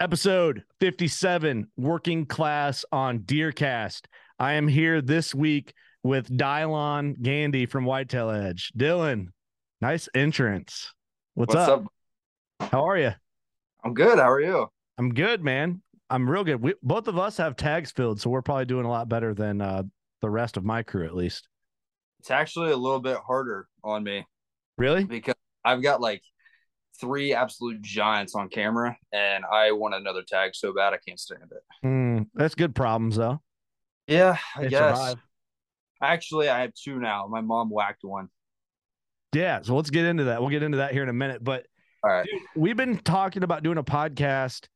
Episode 57 Working Class on Deercast. I am here this week with Dylon Gandy from Whitetail Edge. Dylan, nice entrance. What's, What's up? up? How are you? I'm good. How are you? I'm good, man. I'm real good. We, both of us have tags filled, so we're probably doing a lot better than uh, the rest of my crew, at least. It's actually a little bit harder on me Really? because I've got like three absolute giants on camera, and I want another tag so bad I can't stand it. Hmm, that's good problems, though. Yeah, I They guess. survive. Actually, I have two now. My mom whacked one. Yeah, so let's get into that. We'll get into that here in a minute. But All right. Dude, we've been talking about doing a podcast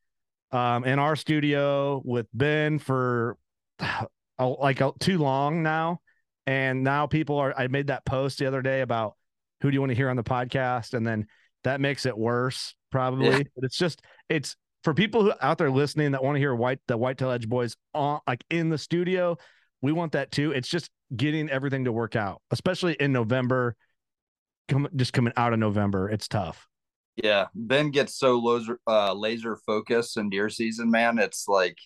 um, in our studio with Ben for uh, like uh, too long now. And now people are, I made that post the other day about who do you want to hear on the podcast? And then that makes it worse, probably. Yeah. But it's just, it's for people who out there listening that want to hear white, the Whitetail Edge boys on like in the studio. We want that too. It's just getting everything to work out, especially in November. Come, just coming out of November, it's tough. Yeah, Ben gets so laser uh, laser focused in deer season, man. It's like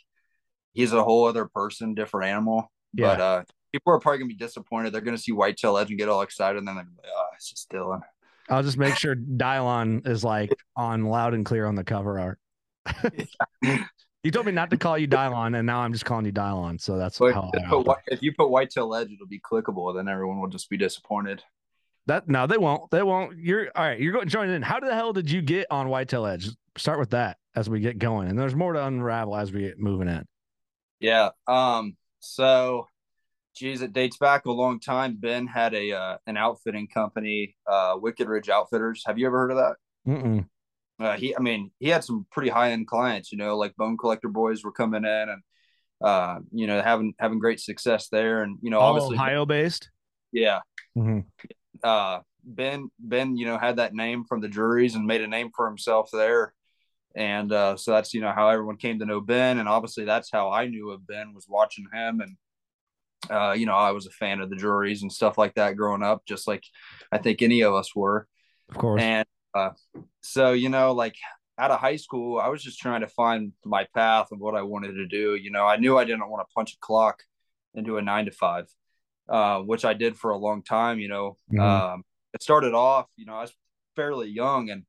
he's a whole other person, different animal. Yeah. But uh, people are probably gonna be disappointed. They're gonna see whitetail edge and get all excited, and then they're gonna be like, "Oh, it's just Dylan." I'll just make sure Dylon is like on loud and clear on the cover art. you told me not to call you Dylon, and now I'm just calling you Dylon. So that's But how if, put, white- if you put whitetail edge, it'll be clickable. Then everyone will just be disappointed. that. No, they won't. They won't. You're all right. You're going joining in. How the hell did you get on Whitetail Edge? Start with that as we get going, and there's more to unravel as we get moving in. Yeah. Um. So, geez, it dates back a long time. Ben had a uh, an outfitting company, uh, Wicked Ridge Outfitters. Have you ever heard of that? Mm-mm. uh, he I mean he had some pretty high end clients, you know, like bone collector boys were coming in and uh, you know, having having great success there. And, you know, All obviously Ohio based. yeah. Mhm. Uh Ben Ben, you know, had that name from the Drurys and made a name for himself there. And uh so that's you know how everyone came to know Ben. And obviously that's how I knew of Ben was watching him and uh, you know, I was a fan of the Drurys and stuff like that growing up, just like I think any of us were. Of course. And uh, so, you know, like out of high school, I was just trying to find my path of what I wanted to do. You know, I knew I didn't want to punch a clock into a nine to five, uh, which I did for a long time. You know, Mhm. um, it started off, you know, I was fairly young and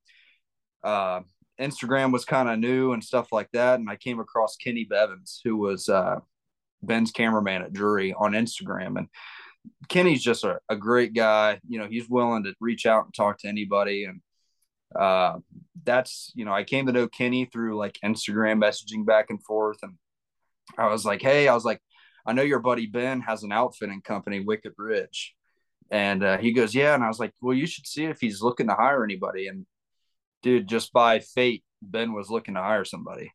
uh, Instagram was kind of new and stuff like that. And I came across Kenny Bevins, who was uh, Ben's cameraman at Drury on Instagram. And Kenny's just a, a great guy. You know, he's willing to reach out and talk to anybody. And uh, that's, you know, I came to know Kenny through like Instagram messaging back and forth. And I was like, hey, I was like, I know your buddy Ben has an outfitting company, Wicked Ridge. And uh, he goes, Yeah. And I was like, Well, you should see if he's looking to hire anybody. And dude, just by fate, Ben was looking to hire somebody.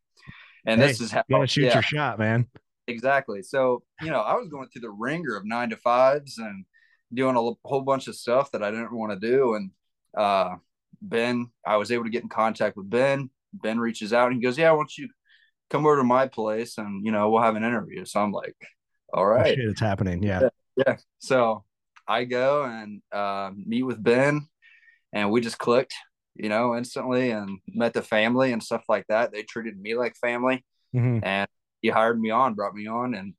And Hey, this is how You gotta shoot yeah, your shot, man. Exactly. So, you know, I was going through the ringer of nine to fives and doing a l- whole bunch of stuff that I didn't want to do. And uh, Ben, I was able to get in contact with Ben. Ben reaches out and he goes, Yeah, why don't you come over to my place and, you know, we'll have an interview. So I'm like, All shit, it's happening. Yeah. Yeah. So I go and uh, meet with Ben, and we just clicked, you know, instantly, and met the family and stuff like that. They treated me like family, Mhm. and he hired me on, brought me on, and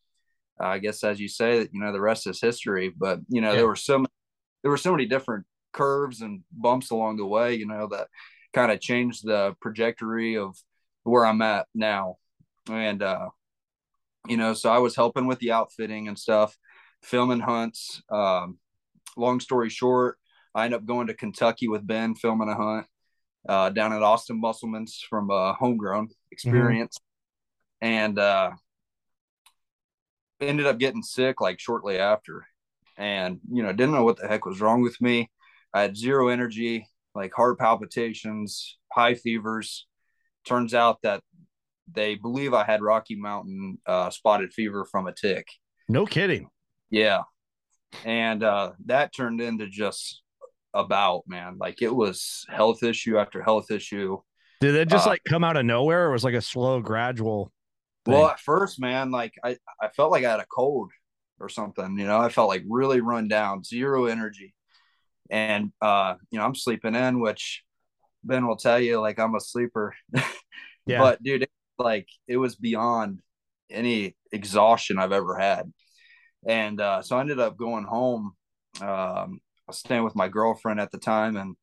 uh, I guess as you say, that you know, the rest is history. But you know, Yeah. there were so many, there were so many different curves and bumps along the way, you know, that kind of changed the trajectory of where I'm at now, and uh, you know, so I was helping with the outfitting and stuff, filming hunts. Um, long story short, I ended up going to Kentucky with Ben, filming a hunt uh, down at Austin Musselman's from uh, Homegrown Experience, and uh, ended up getting sick like shortly after, and you know, didn't know what the heck was wrong with me. I had zero energy, like heart palpitations, high fevers. Turns out that they believe I had Rocky Mountain uh, spotted fever from a tick. No kidding. Yeah. And uh, that turned into just about, man. Like it was health issue after health issue. Did it just Uh, like come out of nowhere or was like a slow, gradual? Well, at first, man, like I, I felt like I had a cold or something, you know, I felt like really run down, zero energy. And, uh, you know, I'm sleeping in, which Ben will tell you, like I'm a sleeper. yeah. But dude, it, like it was beyond any exhaustion I've ever had. And uh, so I ended up going home. Um, I was staying with my girlfriend at the time, and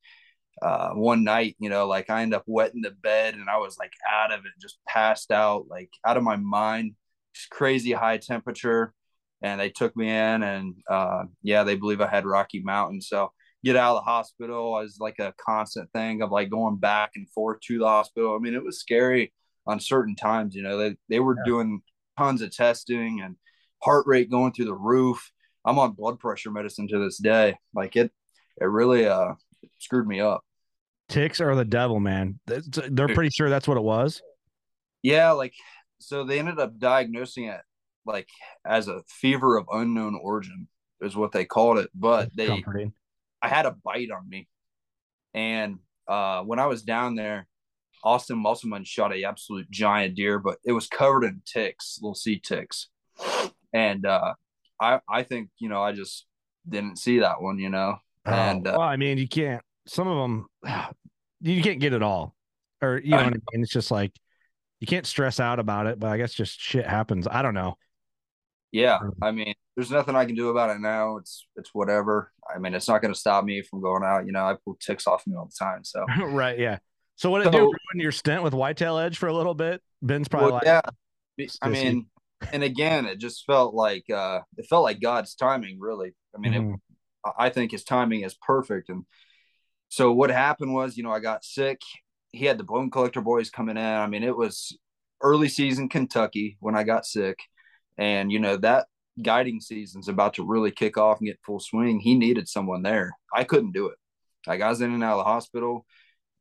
uh, one night, you know, like I ended up wetting the bed, and I was like out of it, just passed out, like out of my mind, just crazy high temperature. And they took me in, and uh, yeah, they believe I had Rocky Mountain. So get out of the hospital was like a constant thing of like going back and forth to the hospital. I mean, it was scary on certain times. You know, they they were Yeah. doing tons of testing and heart rate going through the roof. I'm on blood pressure medicine to this day. Like it, it really uh screwed me up. Ticks are the devil, man. They're pretty sure that's what it was. Yeah, like so they ended up diagnosing it like as a fever of unknown origin is what they called it. But That's they comforting. I had a bite on me. And uh, when I was down there, Austin Musselman shot a absolute giant deer, but it was covered in ticks, little sea ticks. And uh, I I think you know I just didn't see that one, you know. And oh, uh, well, I mean, you can't. Some of them, you can't get it all, or you know I what I mean. It's just like you can't stress out about it. But I guess just shit happens. I don't know. yeah, I mean, there's nothing I can do about it now. It's it's whatever. I mean, it's not going to stop me from going out. You know, I pull ticks off me all the time. So right? Yeah. So what did it do? So- Ruin your stint with Whitetail Edge for a little bit. Ben's probably well, like, yeah. I mean, and again, it just felt like uh, it felt like God's timing. Really, I mean, it Mhm. I think his timing is perfect. And so what happened was, you know, I got sick. He had the bone collector boys coming in. I mean, it was early season Kentucky when I got sick. And, you know, that guiding season's about to really kick off and get full swing. He needed someone there. I couldn't do it. Like I was in and out of the hospital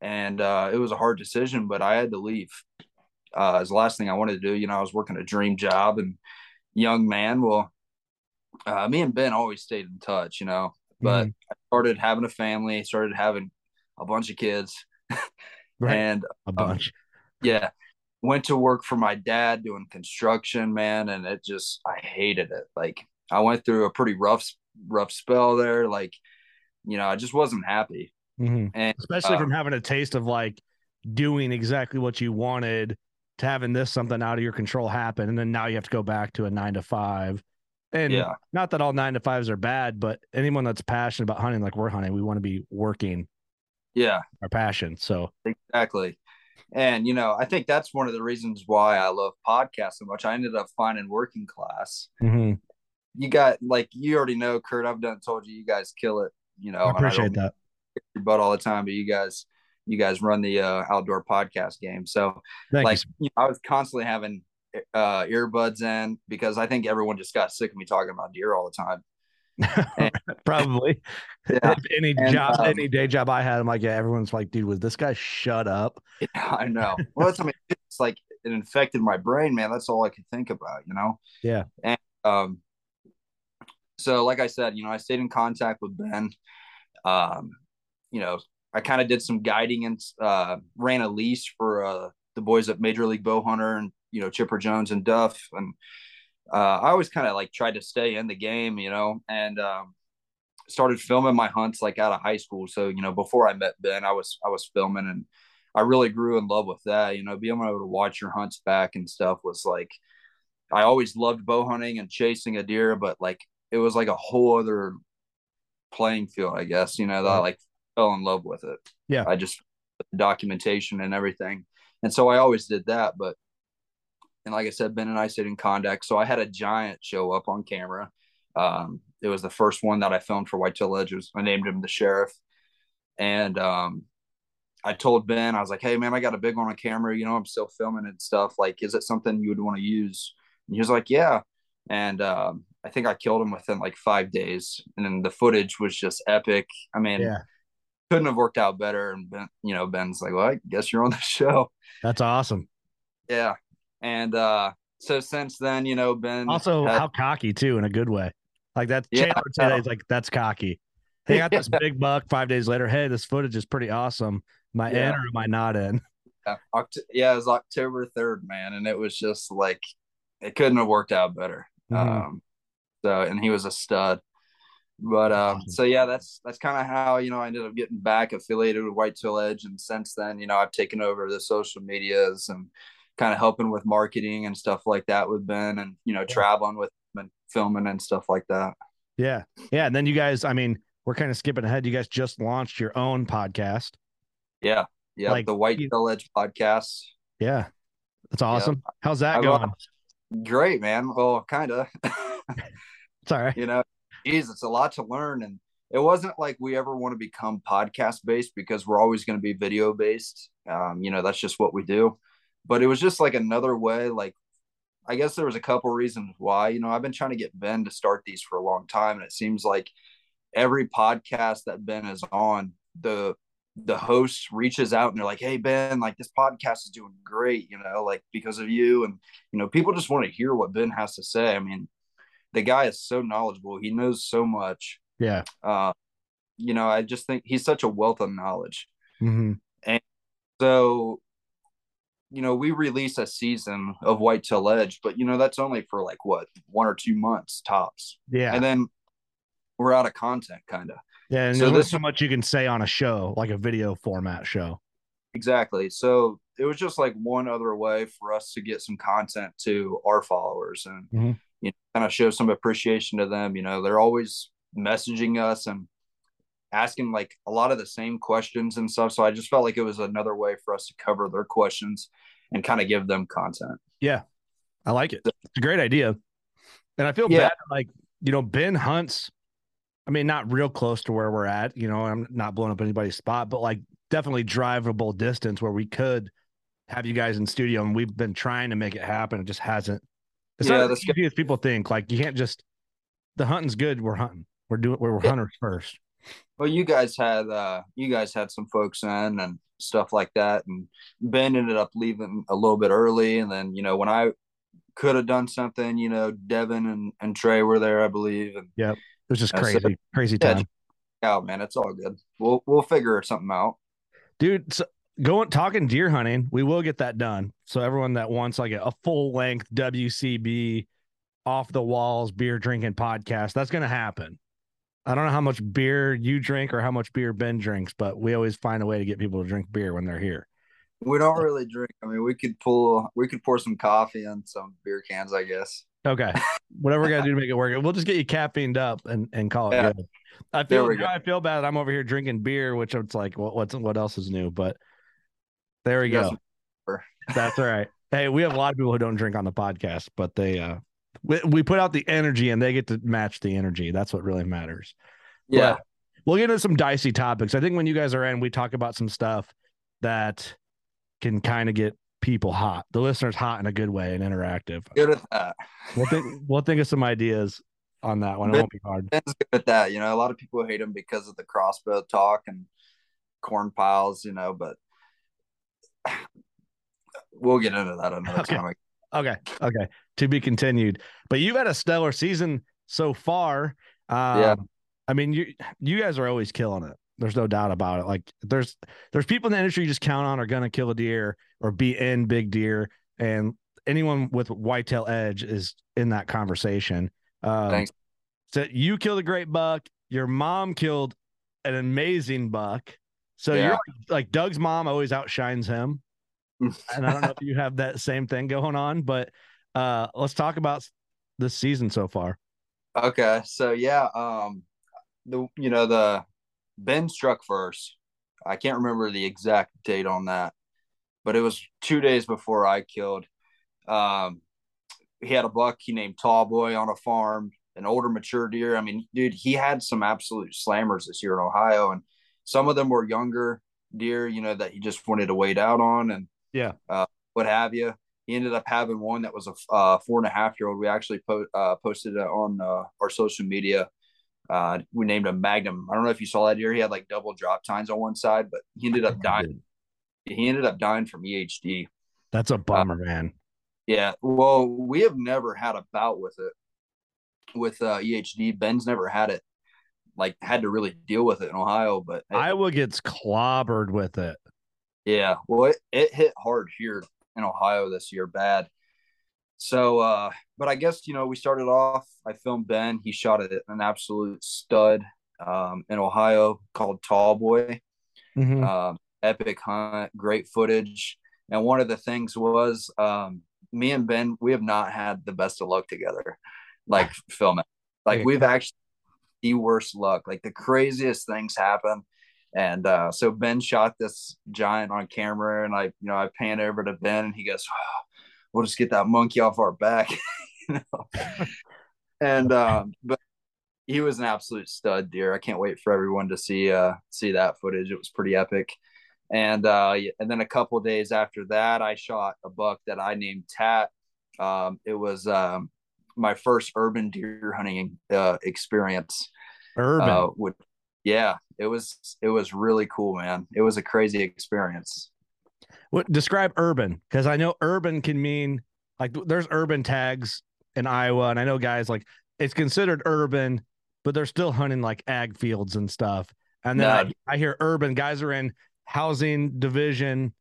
and uh, it was a hard decision, but I had to leave. Uh, it was the last thing I wanted to do. You know, I was working a dream job and young man. Well, uh, me and Ben always stayed in touch, you know, but Mhm. I started having a family, started having a bunch of kids, Right. and a bunch. yeah, went to work for my dad doing construction, man, and it just I hated it. Like I went through a pretty rough rough spell there. Like, you know, I just wasn't happy. Mhm. And Especially uh, from having a taste of like doing exactly what you wanted to having this something out of your control happen, and then now you have to go back to a nine to five. And Yeah. not that all nine to fives are bad, but anyone that's passionate about hunting, like we're hunting, we want to be working yeah, our passion. So Exactly. And you know, I think that's one of the reasons why I love podcasts so much. I ended up finding working class. mhm. You got like you already know, Kurt. I've done told you you guys kill it. You know, I appreciate don't that. your butt all the time, but you guys, you guys run the uh, outdoor podcast game. So Thank like, you. you know, I was constantly having uh, earbuds in because I think everyone just got sick of me talking about deer all the time. Probably. Yeah. any And, job, um, any day job I had, I'm like, yeah, everyone's like, dude, was this guy shut up? Yeah, I know. Well, it's, I mean, it's like it infected my brain, man. That's all I could think about, you know? Yeah. And um, so, like I said, you know, I stayed in contact with Ben. Um, you know, I kind of did some guiding and uh, ran a lease for uh, the boys at Major League Bow Hunter and, you know, Chipper Jones and Duff. And uh, I always kind of like tried to stay in the game, you know, and um, started filming my hunts like out of high school. So, you know, before I met Ben, I was, I was filming and I really grew in love with that. You know, being able to watch your hunts back and stuff was like, I always loved bow hunting and chasing a deer, but like it was like a whole other playing field, I guess, you know, that I like fell in love with it. Yeah. I just documentation and everything. And so I always did that. But, and like I said, Ben and I stayed in contact. So I had a giant show up on camera. Um, it was the first one that I filmed for Whitetail Ledges. I named him the sheriff. And um, I told Ben, I was like, hey, man, I got a big one on camera. You know, I'm still filming and stuff. Like, is it something you would want to use? And he was like, yeah. And um, I think I killed him within like five days. And then the footage was just epic. I mean, Yeah. couldn't have worked out better. And Ben, you know, Ben's like, well, I guess you're on the show. That's awesome. Yeah. And uh, so since then, you know, Ben Also, had- how cocky too, in a good way. Like that Yeah, Chandler I know. today is like, that's cocky. Hey, I got this big buck five days later. Hey, this footage is pretty awesome. Am I in or am I not in? yeah, Oct- yeah, it was October 3rd, man. And it was just like, it couldn't have worked out better. Mhm. Um, so, and he was a stud. But um, Awesome. so yeah, that's that's kind of how you know I ended up getting back affiliated with White Whitetail Edge, and since then, you know, I've taken over the social medias and kind of helping with marketing and stuff like that with Ben, and you know, traveling with and filming and stuff like that. Yeah. Yeah. And then you guys, I mean, we're kind of skipping ahead. You guys just launched your own podcast. Yeah, yeah, Like, the Whitetail Edge podcast. Yeah. That's awesome. How's that I going? Great, man. Well, kind of. It's all right. you know, geez, it's a lot to learn. And it wasn't like we ever want to become podcast based because we're always going to be video based. Um, you know, that's just what we do. But it was just like another way. Like, I guess there was a couple reasons why. You know, I've been trying to get Ben to start these for a long time, and it seems like every podcast that Ben is on, the the host reaches out and they're like, "Hey Ben, like this podcast is doing great, you know, like because of you." And you know, people just want to hear what Ben has to say. I mean, the guy is so knowledgeable; he knows so much. Yeah. Uh, you know, I just think he's such a wealth of knowledge. hmm So, you know, we release a season of White Whitetail Edge, but you know, that's only for like what one or two months tops, Yeah. and then we're out of content, kind of. yeah. And so there's so much you can say on a show, like a video format show. Exactly. So it was just like one other way for us to get some content to our followers and Mhm. you know, kind of show some appreciation to them. You know, they're always messaging us and asking like a lot of the same questions and stuff. So I just felt like it was another way for us to cover their questions and kind of give them content. Yeah. I like it. It's a great idea. And I feel Yeah. bad, like, you know, Ben hunts, I mean, not real close to where we're at, you know, I'm not blowing up anybody's spot, but like definitely drivable distance where we could have you guys in studio and we've been trying to make it happen. It just hasn't. It's Yeah, not as easy as people think. Like you can't just the hunting's good, we're hunting. We're doing we're hunters first. Well, you guys had uh you guys had some folks in and stuff like that, and Ben ended up leaving a little bit early, and then you know when I could have done something, you know, Devin and and Trey were there, I believe, and yeah It was just Yeah, so- crazy, crazy Yeah, time. oh man, it's all good. We'll we'll figure something out. dude so going talking deer hunting we will get that done so everyone that wants like a, a full length wcb off the walls beer drinking podcast that's going to happen i don't know how much beer you drink or how much beer ben drinks but we always find a way to get people to drink beer when they're here We don't really drink. I mean, we could pull, we could pour some coffee and some beer cans, I guess. okay whatever we got to do to make it work we'll just get you caffeined up and, and call it Yeah. good i feel i feel bad i'm over here drinking beer which it's like what, what's what else is new but there we You go. That's all right. Hey, we have a lot of people who don't drink on the podcast, but they uh we, we put out the energy and they get to match the energy. That's what really matters. Yeah, But we'll get into some dicey topics. I think when you guys are in, we talk about some stuff that can kind of get people hot, the listeners hot in a good way and interactive. Good at that. We'll think we'll think of some ideas on that one. It won't be hard. Ben's good at that. You know, a lot of people hate him because of the crossbow talk and corn piles. You know, but we'll get into that another Okay. time. Okay. Okay. To be continued. But you've had a stellar season so far. Um, Yeah. I mean, you you guys are always killing it. There's no doubt about it. Like there's there's people in the industry you just count on are gonna kill a deer or be in big deer, and anyone with whitetail edge is in that conversation. Um, Thanks. So you killed a great buck. Your mom killed an amazing buck. So Yeah. you're like, like Doug's mom always outshines him and I don't know if you have that same thing going on, but uh let's talk about the season so far. Okay, so yeah, um, the you know the Ben struck first. I can't remember the exact date on that, but it was two days before I killed. Um, he had a buck he named Tall Boy on a farm, an older mature deer. I mean, dude, he had some absolute slammers this year in Ohio, and some of them were younger deer, you know, that he just wanted to wait out on, and Yeah. uh, what have you. He ended up having one that was a uh, four and a half year old. We actually po- uh, posted it on uh, our social media. Uh, we named him Magnum. I don't know if you saw that deer. He had like double drop tines on one side, but he ended up dying. He ended up dying from EHD. That's a bummer, man. Yeah. Well, we have never had a bout with it with uh, EHD. Ben's never had it, like had to really deal with it in Ohio. But Iowa gets clobbered with it. Yeah, well, it, it hit hard here in Ohio this year, bad. So, uh, but I guess you know we started off. I filmed Ben. He shot it an absolute stud um, in Ohio called Tall Boy. Mhm. Um, epic hunt, great footage. And one of the things was um, me and Ben. We have not had the best of luck together, like filming. Like Yeah. we've actually the worst luck. Like the craziest things happen. And uh, so Ben shot this giant on camera, and I, you know, I pan over to Ben, and he goes, oh, "We'll just get that monkey off our back," you know. and um, but he was an absolute stud deer. I can't wait for everyone to see uh see that footage. It was pretty epic. And uh, and then a couple days after that, I shot a buck that I named Tat. Um, it was um, my first urban deer hunting uh, experience. Urban. Uh, with, yeah, it was it was really cool, man. It was a crazy experience. what describe urban? Because I know urban can mean like there's urban tags in Iowa, and I know guys like it's considered urban, but they're still hunting like ag fields and stuff. And then No. I, I hear urban guys are in housing division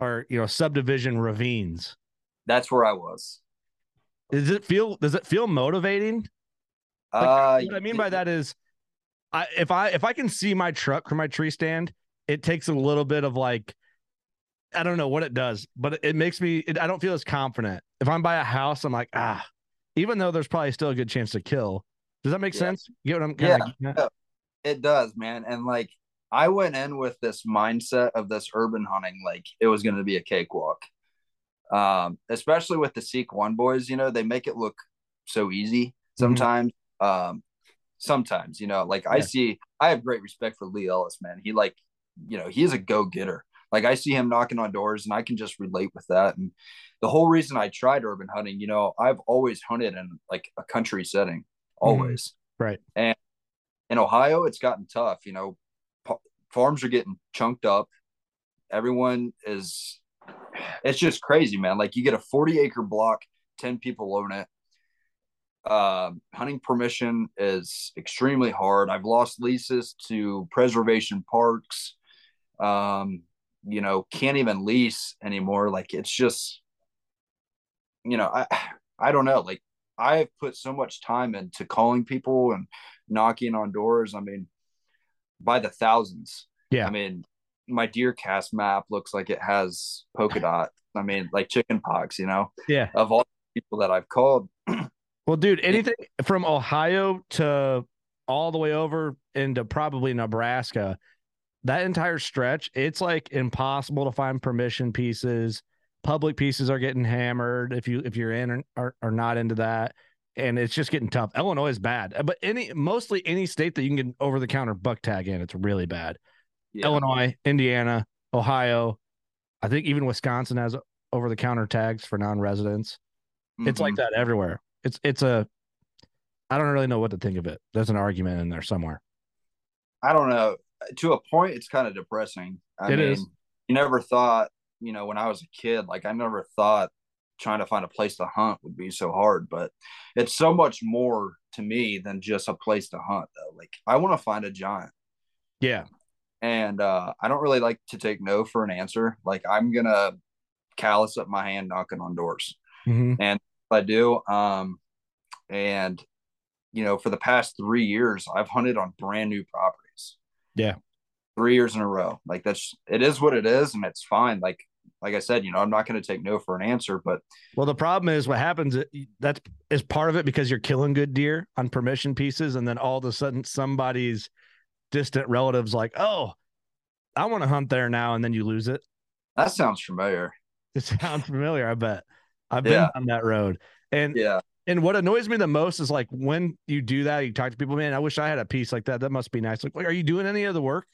or you know subdivision ravines. That's where I was. Does it feel does it feel motivating? Like, uh, what I mean by that is, I if I if I can see my truck from my tree stand, it takes a little bit of like, I don't know what it does, but it, makes me. It, I don't feel as confident. If I'm by a house, I'm like ah, even though there's probably still a good chance to kill. Does that make Yeah. sense? You get what I'm Yeah. of? It does, man. And like I went in with this mindset of this urban hunting, like it was going to be a cakewalk. Um, especially with the Seek One boys, you know, they make it look so easy sometimes. Um, sometimes, you know, like I see, I have great respect for Lee Ellis, man. He like, you know, he's a go getter. Like I see him knocking on doors, and I can just relate with that. And the whole reason I tried urban hunting, you know, I've always hunted in like a country setting, mm-hmm. always. Right. And in Ohio, it's gotten tough. You know, farms are getting chunked up. Everyone is, it's just crazy, man. Like you get a 40 acre block, 10 people own it. Um, hunting permission is extremely hard. I've lost leases to preservation parks. Um, you know, can't even lease anymore. Like it's just, you know, I, I don't know. Like I've put so much time into calling people and knocking on doors. I mean, by the thousands. Yeah. I mean, my deer cast map looks like it has polka dot. I mean, like chicken pox, you know, Yeah. of all people that I've called. Well, dude, anything from Ohio to all the way over into probably Nebraska, that entire stretch, it's like impossible to find permission pieces. Public pieces are getting hammered if you if you're in or, or, or not into that. And it's just getting tough. Illinois is bad, but any mostly any state that you can get over the counter buck tag in, it's really bad. Yeah. Illinois, Indiana, Ohio, I think even Wisconsin has over the counter tags for non-residents. It's like Mhm. that everywhere. It's it's a I don't really know what to think of it. There's an argument in there somewhere. I don't know. To a point, it's kind of depressing. I It mean, is. you never thought, you know, when I was a kid, like I never thought trying to find a place to hunt would be so hard, but it's so much more to me than just a place to hunt, though. Like I want to find a giant, Yeah. and uh, I don't really like to take no for an answer. Like I'm gonna callous up my hand knocking on doors. Mm-hmm. if I do. Um, and you know, for the past three years, I've hunted on brand new properties. Yeah. three years in a row. Like that's it is what it is, and it's fine. Like like I said, you know, I'm not going to take no for an answer, but Well, the problem is what happens. That is is part of it because you're killing good deer on permission pieces, and then all of a sudden somebody's distant relatives like, "Oh, I want to hunt there now," and then you lose it. that sounds familiar. It sounds familiar. I bet. I've been Yeah. on that road, and Yeah, and what annoys me the most is like when you do that, you talk to people, man. I wish I had a piece like that. That must be nice. Like, are you doing any of the work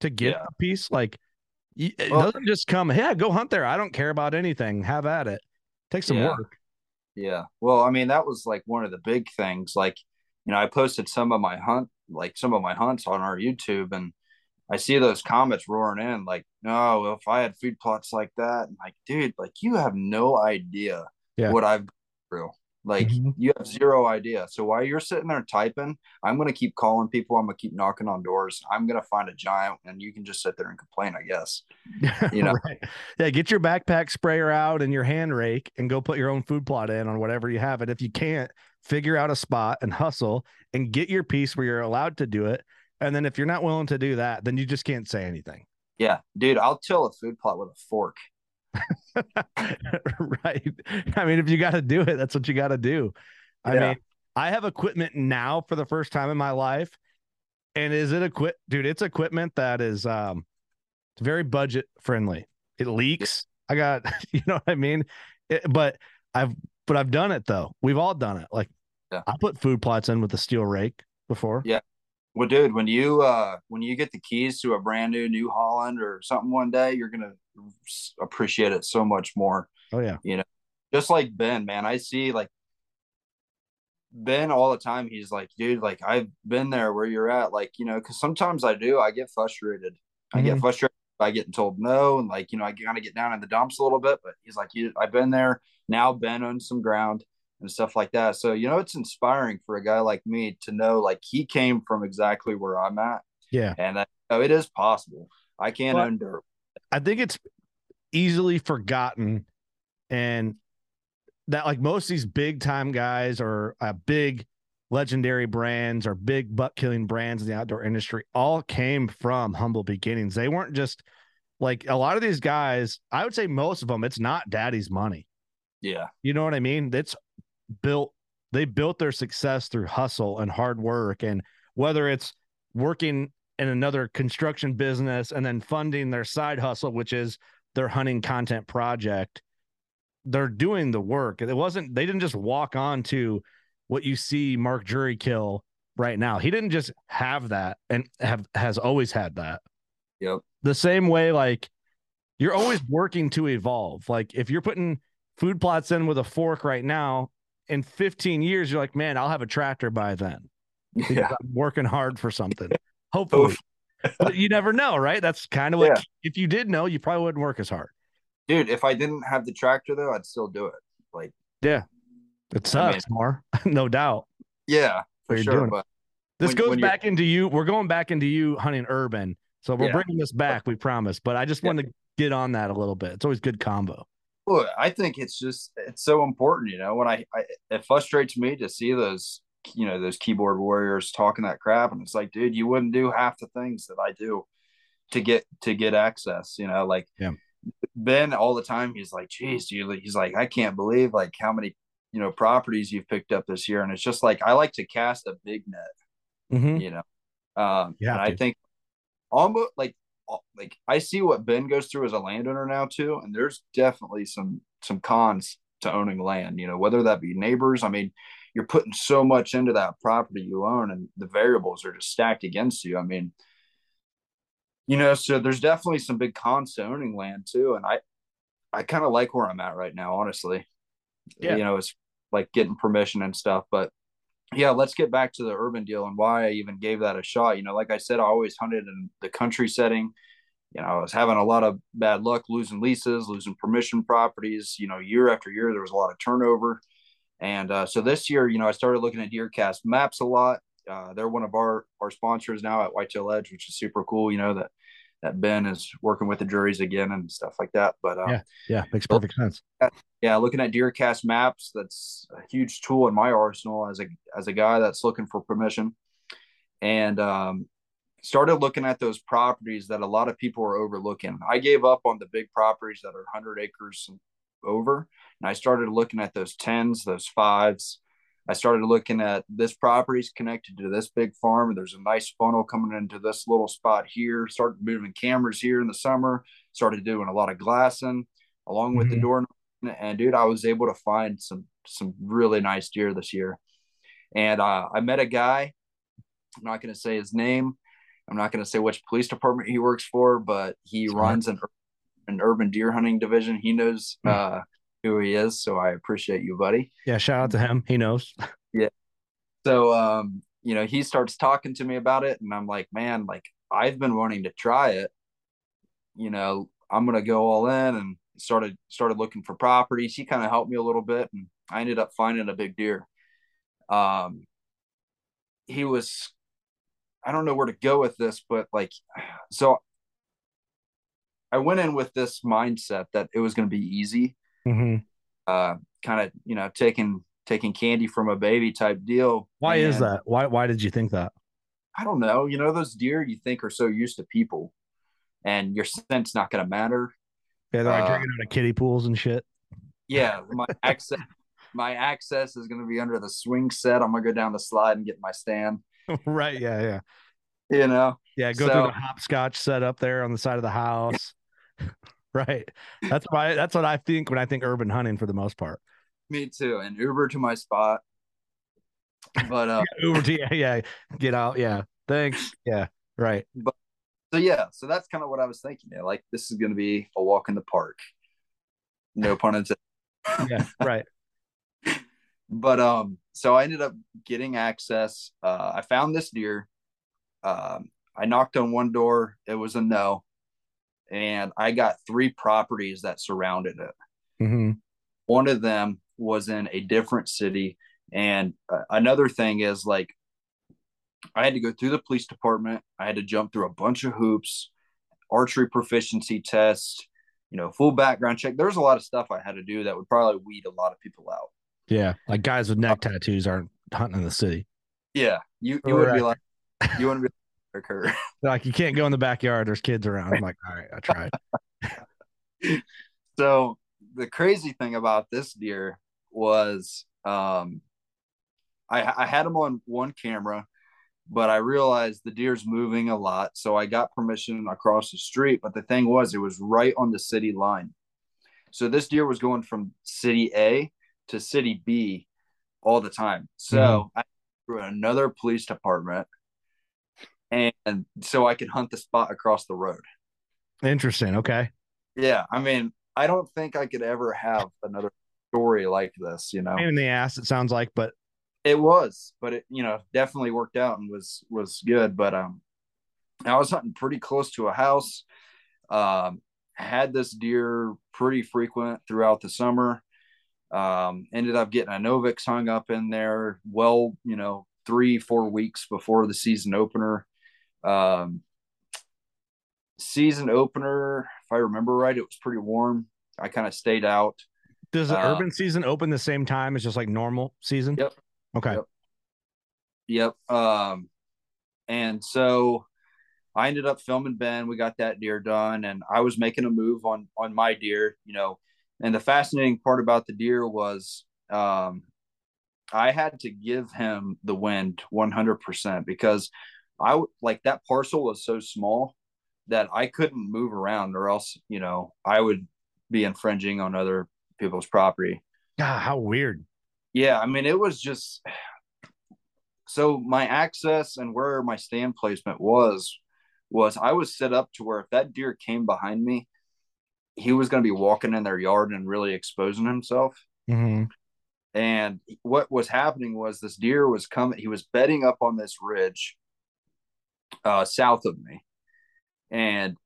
to get Yeah. a piece? Like, it Well- doesn't just come. Yeah, go hunt there. I don't care about anything. Have at it. Take some Yeah. work. yeah. Well, I mean, that was like one of the big things. Like, you know, I posted some of my hunt, like some of my hunts on our YouTube, and I see those comments roaring in, like, no, if I had food plots like that, and like, dude, like you have no idea Yeah. what I've been through. Like Mhm. you have zero idea. So while you're sitting there typing, I'm gonna keep calling people. I'm gonna keep knocking on doors. I'm gonna find a giant, and you can just sit there and complain, I guess. You know. right. Yeah, get your backpack sprayer out and your hand rake and go put your own food plot in on whatever you have. And if you can't, figure out a spot and hustle and get your piece where you're allowed to do it. And then if you're not willing to do that, then you just can't say anything. Yeah, dude, I'll till a food plot with a fork. right. I mean, if you got to do it, that's what you got to do. I Yeah. mean, I have equipment now for the first time in my life. And is it equip dude? It's equipment that is um very budget friendly. It leaks. I got, you know what I mean? It, but I've but I've done it though. We've all done it. Like Yeah. I put food plots in with a steel rake before. Yeah. Well, dude, when you uh when you get the keys to a brand new New Holland or something one day, you're gonna appreciate it so much more. Oh yeah. You know, just like Ben, man, I see like Ben all the time. He's like, dude, like I've been there where you're at, like you know, because sometimes I do. I get frustrated. I get Mhm. frustrated by getting told no, and like you know, I kind of get down in the dumps a little bit. But he's like, you, I've been there. Now Ben owns some ground and stuff like that. So you know, it's inspiring for a guy like me to know like he came from exactly where I'm at, Yeah. and that oh, it is possible. I can Well, under. I think it's easily forgotten and that like most of these big time guys or uh, big legendary brands or big buck killing brands in the outdoor industry all came from humble beginnings. They weren't just like a lot of these guys, I would say most of them, it's not daddy's money. Yeah, You know what I mean? It's built, they built their success through hustle and hard work. And whether it's working in another construction business and then funding their side hustle, which is their hunting content project, they're doing the work. It wasn't, they didn't just walk on to what you see Mark Drury kill right now. He didn't just have that and have has always had that yep, the same way like you're always working to evolve like if you're putting food plots in with a fork right now in 15 years you're like man i'll have a tractor by then because yeah, i'm working hard for something hopefully but you never know right that's kind of what Yeah. if you did know you probably wouldn't work as hard dude. If I didn't have the tractor though, I'd still do it. Like, Yeah. it sucks more no doubt yeah, for you're sure. doing. But this When- goes when you're- back into you we're going back into you hunting urban so we're Yeah. bringing this back we promise but i just Yeah. wanted to get on that a little bit it's always good combo Well, I think it's just it's so important, you know. When I, I it frustrates me to see those, you know, those keyboard warriors talking that crap, and it's like, dude, you wouldn't do half the things that I do to get to get access, you know. Like, Yeah. Ben all the time, he's like, geez, dude, he's like, I can't believe like how many, you know, properties you've picked up this year, and it's just like I like to cast a big net, Mhm. you know. Um, You and I think almost like like I see what Ben goes through as a landowner now too, and there's definitely some some cons to owning land. You know, whether that be neighbors. I mean, you're putting so much into that property you own, and the variables are just stacked against you. I mean, you know, so there's definitely some big cons to owning land too, and I I kind of like where I'm at right now, honestly. Yeah. You know, it's like getting permission and stuff. But yeah, let's get back to the urban deal and why I even gave that a shot. You know, like I said, I always hunted in the country setting. You know, I was having a lot of bad luck losing leases, losing permission properties. You know, year after year, there was a lot of turnover. And uh, so this year, you know, I started looking at DeerCast maps a lot. Uh, they're one of our our sponsors now at Whitetail Edge, which is super cool. You know that that Ben is working with the Drurys again and stuff like that. But um, yeah, yeah, makes perfect sense. Yeah, looking at DeerCast maps, that's a huge tool in my arsenal as a as a guy that's looking for permission, and um, started looking at those properties that a lot of people are overlooking. I gave up on the big properties that are hundred acres over, and I started looking at those tens, those fives, I started looking at this property's connected to this big farm. There's a nice funnel coming into this little spot here. Started moving cameras here in the summer. Started doing a lot of glassing along with mm-hmm. the door. And dude, I was able to find some some really nice deer this year. And uh, I met a guy. I'm not going to say his name. I'm not going to say which police department he works for, but he runs an an urban deer hunting division. He knows mm. uh, who he is. So I appreciate you, buddy. Yeah, shout out to him. He knows. yeah. So um, you know, he starts talking to me about it, and I'm like, man, like I've been wanting to try it. You know, I'm gonna go all in and started started looking for properties. He kind of helped me a little bit, and I ended up finding a big deer. Um, he was, I don't know where to go with this, but like, so I went in with this mindset that it was going to be easy mm-hmm. uh, kind of you know taking taking candy from a baby type deal. Why and is that? Why why did you think that? I don't know. You know, those deer you think are so used to people, and your scent's not going to matter. Yeah, they're like uh, drinking out of kiddie pools and shit. Yeah, my access, my access is going to be under the swing set. I'm going to go down the slide and get my stand. right. Yeah. Yeah. You know. Yeah. Go so, through the hopscotch set up there on the side of the house. right. That's why that's what I think when I think urban hunting for the most part. Me too. And Uber to my spot. But uh Uber to yeah, yeah. Get out. Yeah. Thanks. Yeah. Right. But so yeah, so that's kind of what I was thinking. Yeah, like this is gonna be a walk in the park. No pun intended. yeah, right. but um, so I ended up getting access. Uh I found this deer. Um, I knocked on one door, it was a no and I got three properties that surrounded it. Mm-hmm. One of them was in a different city, and uh, another thing is like I had to go through the police department. I had to jump through a bunch of hoops, archery proficiency test, you know, full background check. There's a lot of stuff I had to do that would probably weed a lot of people out. Yeah, like guys with neck tattoos aren't hunting in the city. Yeah, you you would be like you wouldn't be occur. Like you can't go in the backyard. There's kids around. I'm like, all right, I tried. so the crazy thing about this deer was um, I, I had him on one camera, but I realized the deer's moving a lot. So I got permission across the street. But the thing was, it was right on the city line. So this deer was going from city A to city B all the time. So mm-hmm. I through another police department and so I could hunt the spot across the road. Interesting. Okay. Yeah, I mean, I don't think I could ever have another story like this. You know, in the ass. It sounds like, but it was, but it you know definitely worked out and was was good. But um, I was hunting pretty close to a house. Um, had this deer pretty frequent throughout the summer. Um, ended up getting a Novix hung up in there. Well, you know, three four weeks before the season opener. Um, season opener, if I remember right, it was pretty warm. I kind of stayed out. Does the uh, urban season open the same time as just like normal season? Yep. Okay. Yep. yep. Um, and so I ended up filming Ben. We got that deer done, and I was making a move on on my deer. You know, and the fascinating part about the deer was um, I had to give him the wind 100% because I would like that parcel was so small that I couldn't move around or else, you know, I would be infringing on other people's property. God, how weird. Yeah, I mean, it was just so my access and where my stand placement was was I was set up to where if that deer came behind me, he was going to be walking in their yard and really exposing himself. Mm-hmm. And what was happening was this deer was coming, he was bedding up on this ridge uh, south of me. And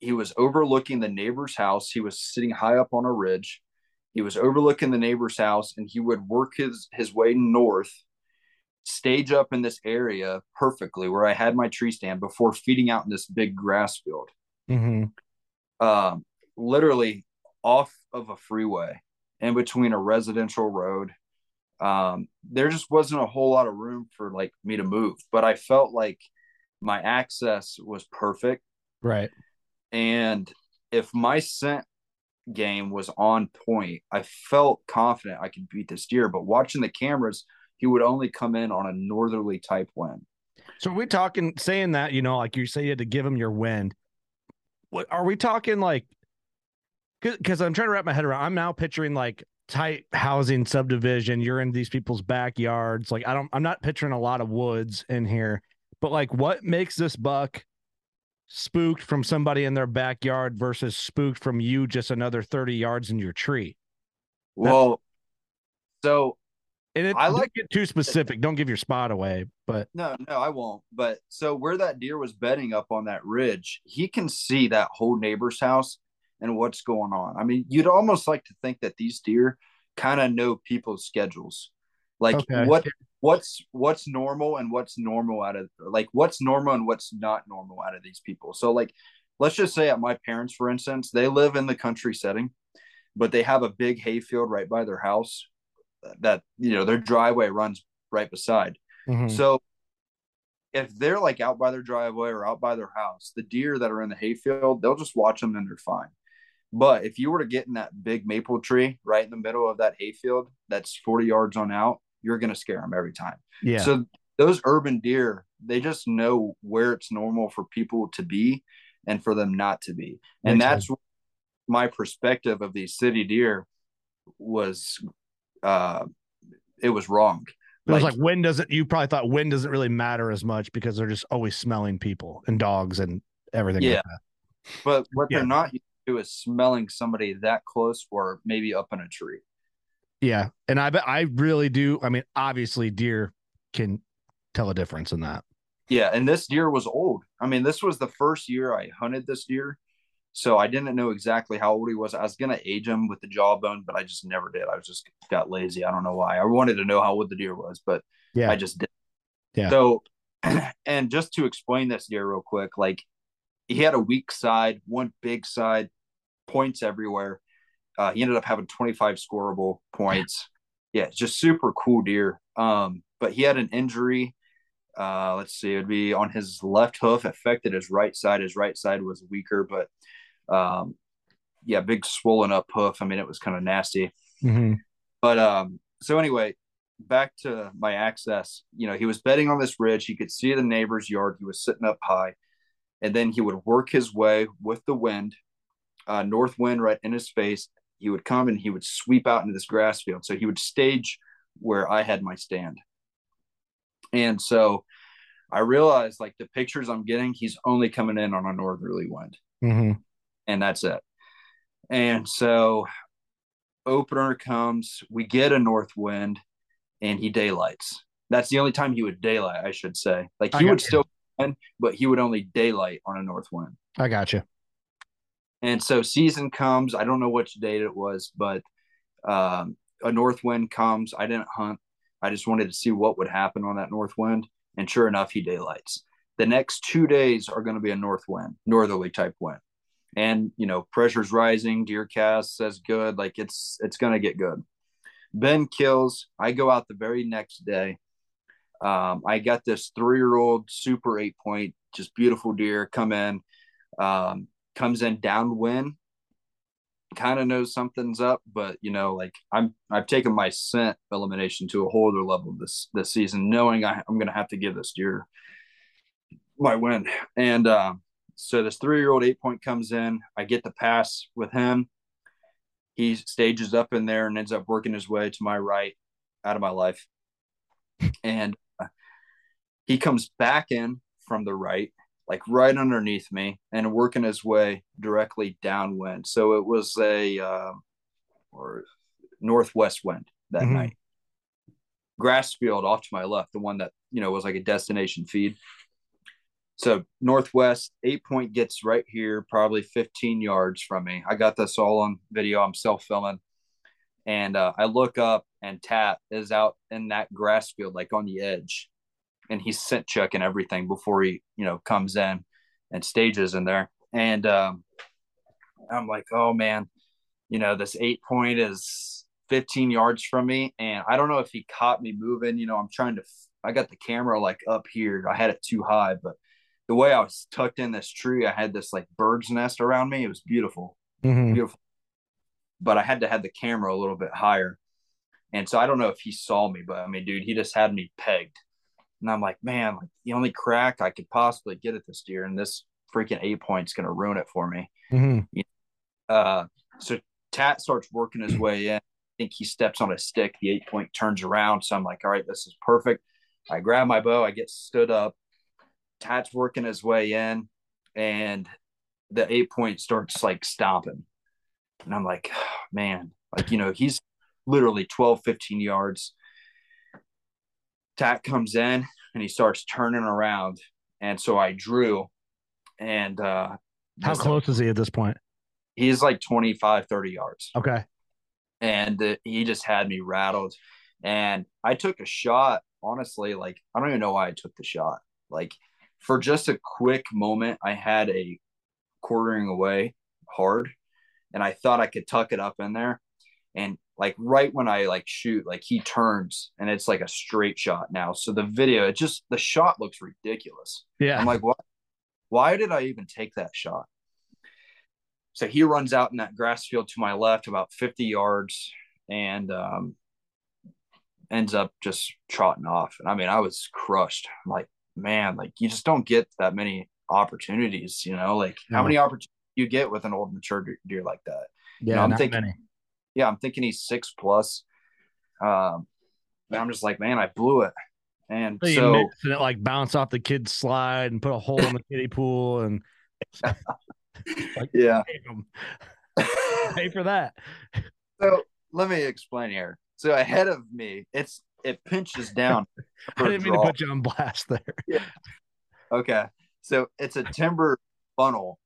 he was overlooking the neighbor's house. He was sitting high up on a ridge. He was overlooking the neighbor's house and he would work his, his way north, stage up in this area perfectly where I had my tree stand before feeding out in this big grass field. Mm-hmm. Um, literally off of a freeway in between a residential road. Um, there just wasn't a whole lot of room for like me to move, but I felt like my access was perfect. Right. And if my scent game was on point, I felt confident I could beat this deer. But watching the cameras, he would only come in on a northerly type wind. So are we talking saying that, you know, like you say you had to give him your wind. What are we talking like because I'm trying to wrap my head around. I'm now picturing like tight housing subdivision. You're in these people's backyards. Like I don't, I'm not picturing a lot of woods in here. But like, what makes this buck spooked from somebody in their backyard versus spooked from you just another 30 yards in your tree? Well, so and it, I like it too specific. Don't give your spot away, but no, no, I won't. But so where that deer was bedding up on that ridge, he can see that whole neighbor's house and what's going on. I mean, you'd almost like to think that these deer kind of know people's schedules, like okay. what what's what's normal and what's normal out of like what's normal and what's not normal out of these people. So like, let's just say at my parents, for instance, they live in the country setting, but they have a big hayfield right by their house that you know their driveway runs right beside. Mm-hmm. So if they're like out by their driveway or out by their house, the deer that are in the hayfield, they'll just watch them and they're fine. But if you were to get in that big maple tree right in the middle of that hayfield that's 40 yards on out, you're going to scare them every time. Yeah. So those urban deer, they just know where it's normal for people to be and for them not to be. And that's my perspective of these city deer was uh it was wrong. It was like, like wind doesn't you probably thought wind doesn't really matter as much because they're just always smelling people and dogs and everything yeah. Like but what yeah. they're not do is smelling somebody that close or maybe up in a tree. Yeah. And I I really do. I mean, obviously deer can tell a difference in that. Yeah. And this deer was old. I mean, this was the first year I hunted this deer. So I didn't know exactly how old he was. I was gonna age him with the jawbone, but I just never did. I was just got lazy. I don't know why. I wanted to know how old the deer was, but yeah, I just did. Yeah. So, and just to explain this deer real quick, like he had a weak side, one big side, points everywhere. Uh, he ended up having 25 scoreable points. Yeah, just super cool deer. Um, but he had an injury. Uh, let's see, it'd be on his left hoof, affected his right side. His right side was weaker, but um, yeah, big swollen up hoof. I mean, it was kind of nasty. Mm-hmm. But um, so anyway, back to my access. You know, he was betting on this ridge. He could see the neighbor's yard. He was sitting up high, and then he would work his way with the wind uh, north wind right in his face. He would come and he would sweep out into this grass field. So he would stage where I had my stand. And so I realized like the pictures I'm getting, he's only coming in on a northerly wind. Mm-hmm. And that's it. And so opener comes, we get a north wind and he daylights. That's the only time he would daylight, I should say. Like he would you. still, but he would only daylight on a north wind. I got you. And so season comes. I don't know which date it was, but um, a north wind comes. I didn't hunt. I just wanted to see what would happen on that north wind. And sure enough, he daylights. The next two days are going to be a north wind, northerly type wind. And you know, pressure's rising. DeerCast says good. Like it's it's gonna get good. Ben kills. I go out the very next day. Um, I got this three year old super eight point, just beautiful deer come in. Um, comes in downwind, kind of knows something's up, but you know, like I'm I've taken my scent elimination to a whole other level this this season, knowing I, I'm gonna have to give this deer my win. And uh, so this three year old eight point comes in, I get the pass with him. He stages up in there and ends up working his way to my right out of my life. And uh, he comes back in from the right like right underneath me and working his way directly downwind. So it was a uh, or northwest wind that mm-hmm. night. Grass field off to my left, the one that you know was like a destination feed. So northwest, eight point gets right here, probably 15 yards from me. I got this all on video. I'm self filming, and uh, I look up, and Tat is out in that grass field, like on the edge, and he's scent checking everything before he, you know, comes in and stages in there. And um, I'm like, oh man, you know, this eight point is 15 yards from me, and I don't know if he caught me moving. You know, I'm trying to. I got the camera like up here. I had it too high, but the way I was tucked in this tree, I had this like bird's nest around me. It was beautiful, mm-hmm. beautiful. But I had to have the camera a little bit higher, and so I don't know if he saw me, but I mean, dude, he just had me pegged, and I'm like, man, like the only crack I could possibly get at this deer, and this freaking eight point's gonna ruin it for me. Mm-hmm. Uh, so Tat starts working his way in. I think he steps on a stick. The eight point turns around, so I'm like, all right, this is perfect. I grab my bow, I get stood up, Tat's working his way in, and the eight point starts like stomping. And I'm like, oh, man, like, you know, he's literally 12, 15 yards. Tat comes in and he starts turning around. And so I drew. And uh, how close is he at this point? He's like 25, 30 yards. Okay. And uh, he just had me rattled. And I took a shot, honestly, like, I don't even know why I took the shot. Like, for just a quick moment, I had a quartering away hard and I thought I could tuck it up in there. And like right when I like shoot, like he turns and it's like a straight shot now. So the video, it just the shot looks ridiculous. Yeah. I'm like, what? Why did I even take that shot? So he runs out in that grass field to my left about 50 yards and um, ends up just trotting off. And I mean, I was crushed. I'm like, man, like you just don't get that many opportunities, you know, like how many opportunities you get with an old mature deer like that. Yeah, you know, I'm thinking, many. Yeah, I'm thinking he's six plus. Um, and I'm just like, man, I blew it. And so, so and it like bounce off the kid's slide and put a hole in the kiddie pool and like, yeah, pay for that. So let me explain here. So ahead of me, it's it pinches down. I didn't mean to put you on blast there. Yeah. Okay. So it's a timber funnel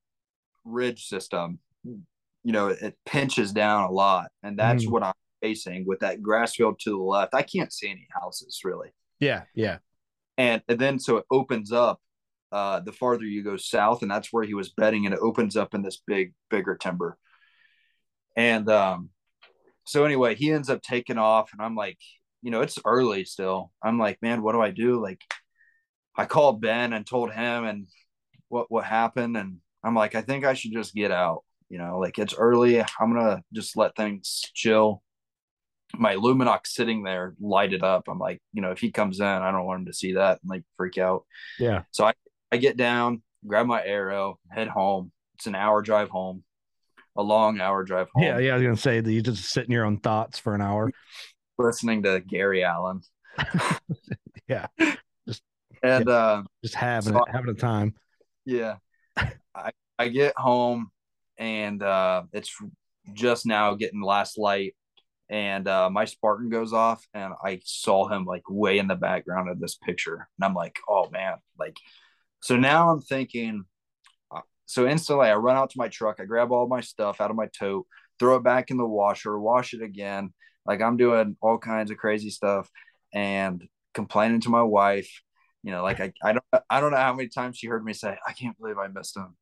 ridge system. You know, it pinches down a lot. And that's mm. what I'm facing with that grass field to the left. I can't see any houses really. Yeah. Yeah. And, and then so it opens up uh, the farther you go south, and that's where he was betting. and it opens up in this big, bigger timber. And um, so anyway, he ends up taking off, and I'm like, you know, it's early still. I'm like, man, what do I do? Like, I called Ben and told him and what what happened, and I'm like, I think I should just get out. You know, like it's early. I'm gonna just let things chill. My Lumenoks sitting there lighted up. I'm like, you know, if he comes in, I don't want him to see that and like freak out. Yeah. So I I get down, grab my arrow, head home. It's an hour drive home, a long hour drive home. Yeah, yeah. I was gonna say that you just sit in your own thoughts for an hour listening to Gary Allan. yeah. Just and yeah, uh, just having so, having a time. Yeah. I I get home and uh it's just now getting last light and uh my Spartan goes off and I saw him like way in the background of this picture and I'm like, "Oh man." Like so now I'm thinking uh, so instantly I run out to my truck, I grab all my stuff out of my tote, throw it back in the washer, wash it again, like I'm doing all kinds of crazy stuff and complaining to my wife. You know, like I, I don't I don't know how many times she heard me say, I can't believe I missed him.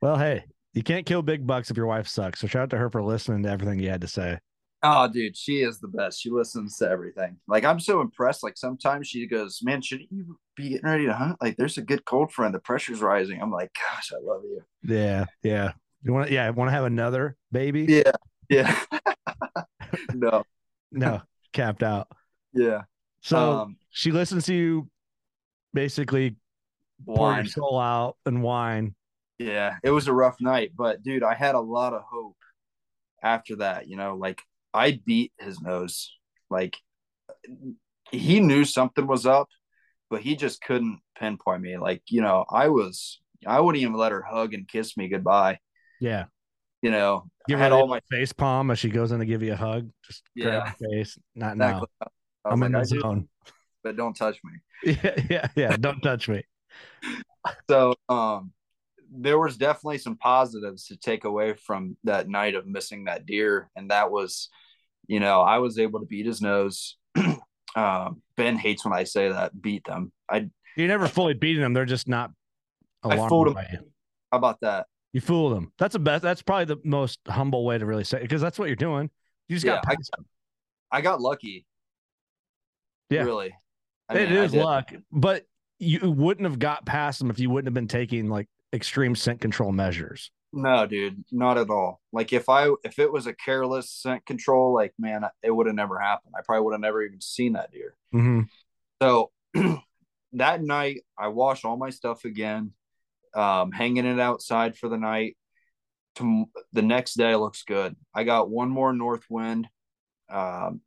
Well, hey, you can't kill big bucks if your wife sucks. So shout out to her for listening to everything you had to say. Oh, dude, she is the best. She listens to everything. Like I'm so impressed. Like sometimes she goes, "Man, should you be getting ready to hunt? Like there's a good cold front. The pressure's rising." I'm like, "Gosh, I love you." Yeah, yeah. You want? Yeah, want to have another baby? Yeah, yeah. no, no, capped out. Yeah. So um, she listens to you basically pour your soul out and whine. Yeah, it was a rough night, but dude, I had a lot of hope after that. You know, like I beat his nose. Like he knew something was up, but he just couldn't pinpoint me. Like, you know, I was I wouldn't even let her hug and kiss me goodbye. Yeah. You know, Give her had all my face palm as she goes in to give you a hug. Just grab Yeah. face. Not exactly. now. I'm in like, the I do, zone. but don't touch me. Yeah, yeah, yeah. Don't touch me. So um there was definitely some positives to take away from that night of missing that deer. And that was, you know, I was able to beat his nose. um, ben hates when I say that, beat them. I You never fully beaten them. They're just not I fooled you. how about that? You fooled them. That's the best. That's probably the most humble way to really say it because that's what you're doing. You just got Yeah, I- I got lucky. Yeah. Really. I It mean, is luck, but you wouldn't have got past them if you wouldn't have been taking like extreme scent control measures. No, dude, not at all. Like if I if it was a careless scent control, like man, it would have never happened. I probably would have never even seen that deer. Mm-hmm. So that night, I washed all my stuff again, um, hanging it outside for the night. To the next day looks good. I got one more north wind. Um,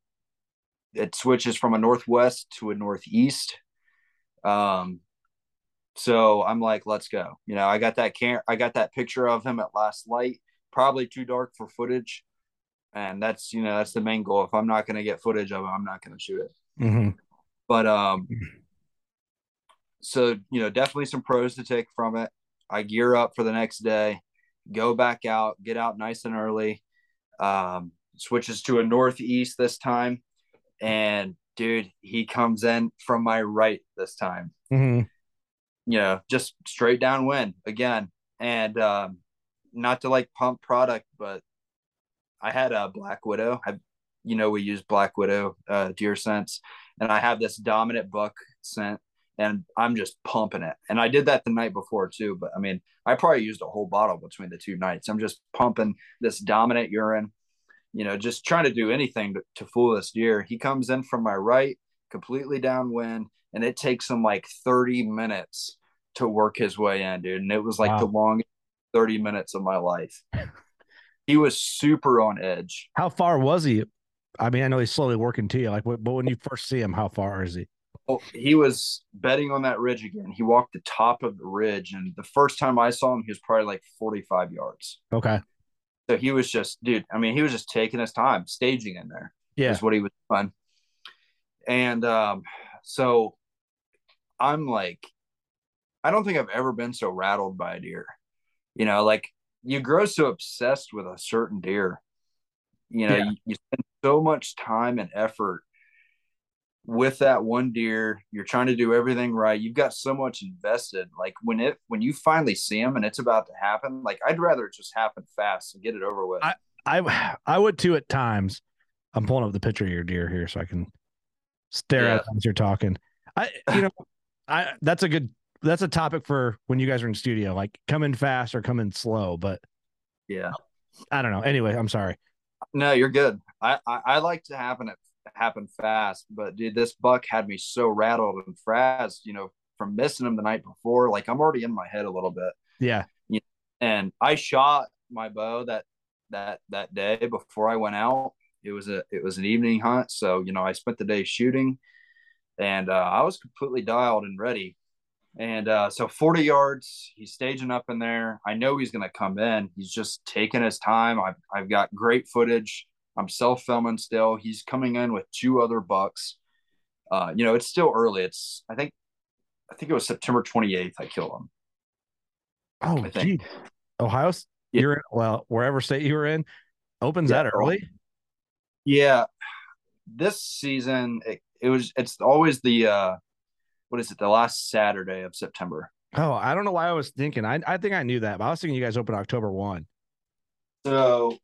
it switches from a northwest to a northeast. Um, so I'm like, let's go. You know, I got that can I got that picture of him at last light. Probably too dark for footage, and that's you know that's the main goal. If I'm not going to get footage of him, I'm not going to shoot it. Mm-hmm. But um, so you know, definitely some pros to take from it. I gear up for the next day, go back out, get out nice and early. Um, switches to a northeast this time, and dude, he comes in from my right this time. Mm-hmm. You know, just straight downwind again, and um, not to like pump product, but I had a Black Widow. I, you know, we use Black Widow uh, deer scents, and I have this dominant buck scent, and I'm just pumping it. And I did that the night before too. But I mean, I probably used a whole bottle between the two nights. I'm just pumping this dominant urine, you know, just trying to do anything to, to fool this deer. He comes in from my right, completely downwind, and it takes him like 30 minutes to work his way in, dude. And it was like Wow. the longest 30 minutes of my life. He was super on edge. How far was he? I mean, I know he's slowly working to you. Like, but when you first see him, how far is he? Well, he was betting on that ridge again. He walked the top of the ridge, and the first time I saw him, he was probably like 45 yards. Okay. So he was just, dude. I mean, he was just taking his time, staging in there. Yeah. is what he was doing. And um, so I'm like, I don't think I've ever been so rattled by a deer. You know, like you grow so obsessed with a certain deer. You know, Yeah. you, you spend so much time and effort with that one deer. You're trying to do everything right. You've got so much invested. Like when it when you finally see him and it's about to happen, like I'd rather it just happen fast and get it over with. I- I I would too at times. I'm pulling up the picture of your deer here so I can stare at as you're talking. I you know I that's a good that's a topic for when you guys are in studio, like come in fast or come in slow. But yeah. I don't know. Anyway, I'm sorry. No, you're good. I, I, I like to happen it happen fast, but dude, this buck had me so rattled and frazzed, you know, from missing him the night before. Like I'm already in my head a little bit. Yeah. you And I shot my bow that that that day before I went out. It was a it was an evening hunt, so you know I spent the day shooting, and uh, I was completely dialed and ready. And uh, so 40 yards, he's staging up in there. I know he's going to come in. He's just taking his time. I've, I've got great footage. I'm self filming still. He's coming in with two other bucks. Uh, you know, it's still early. It's, I think, I think it was September 28th I killed him. Oh, I think. gee. Ohio, Yeah. you're in, well, wherever state you were in, opens Yeah, that early. Yeah. This season, it, it was, it's always the, uh, what is it, the last Saturday of September. Oh, I don't know why I was thinking. I I think I knew that, but I was thinking you guys open October one. So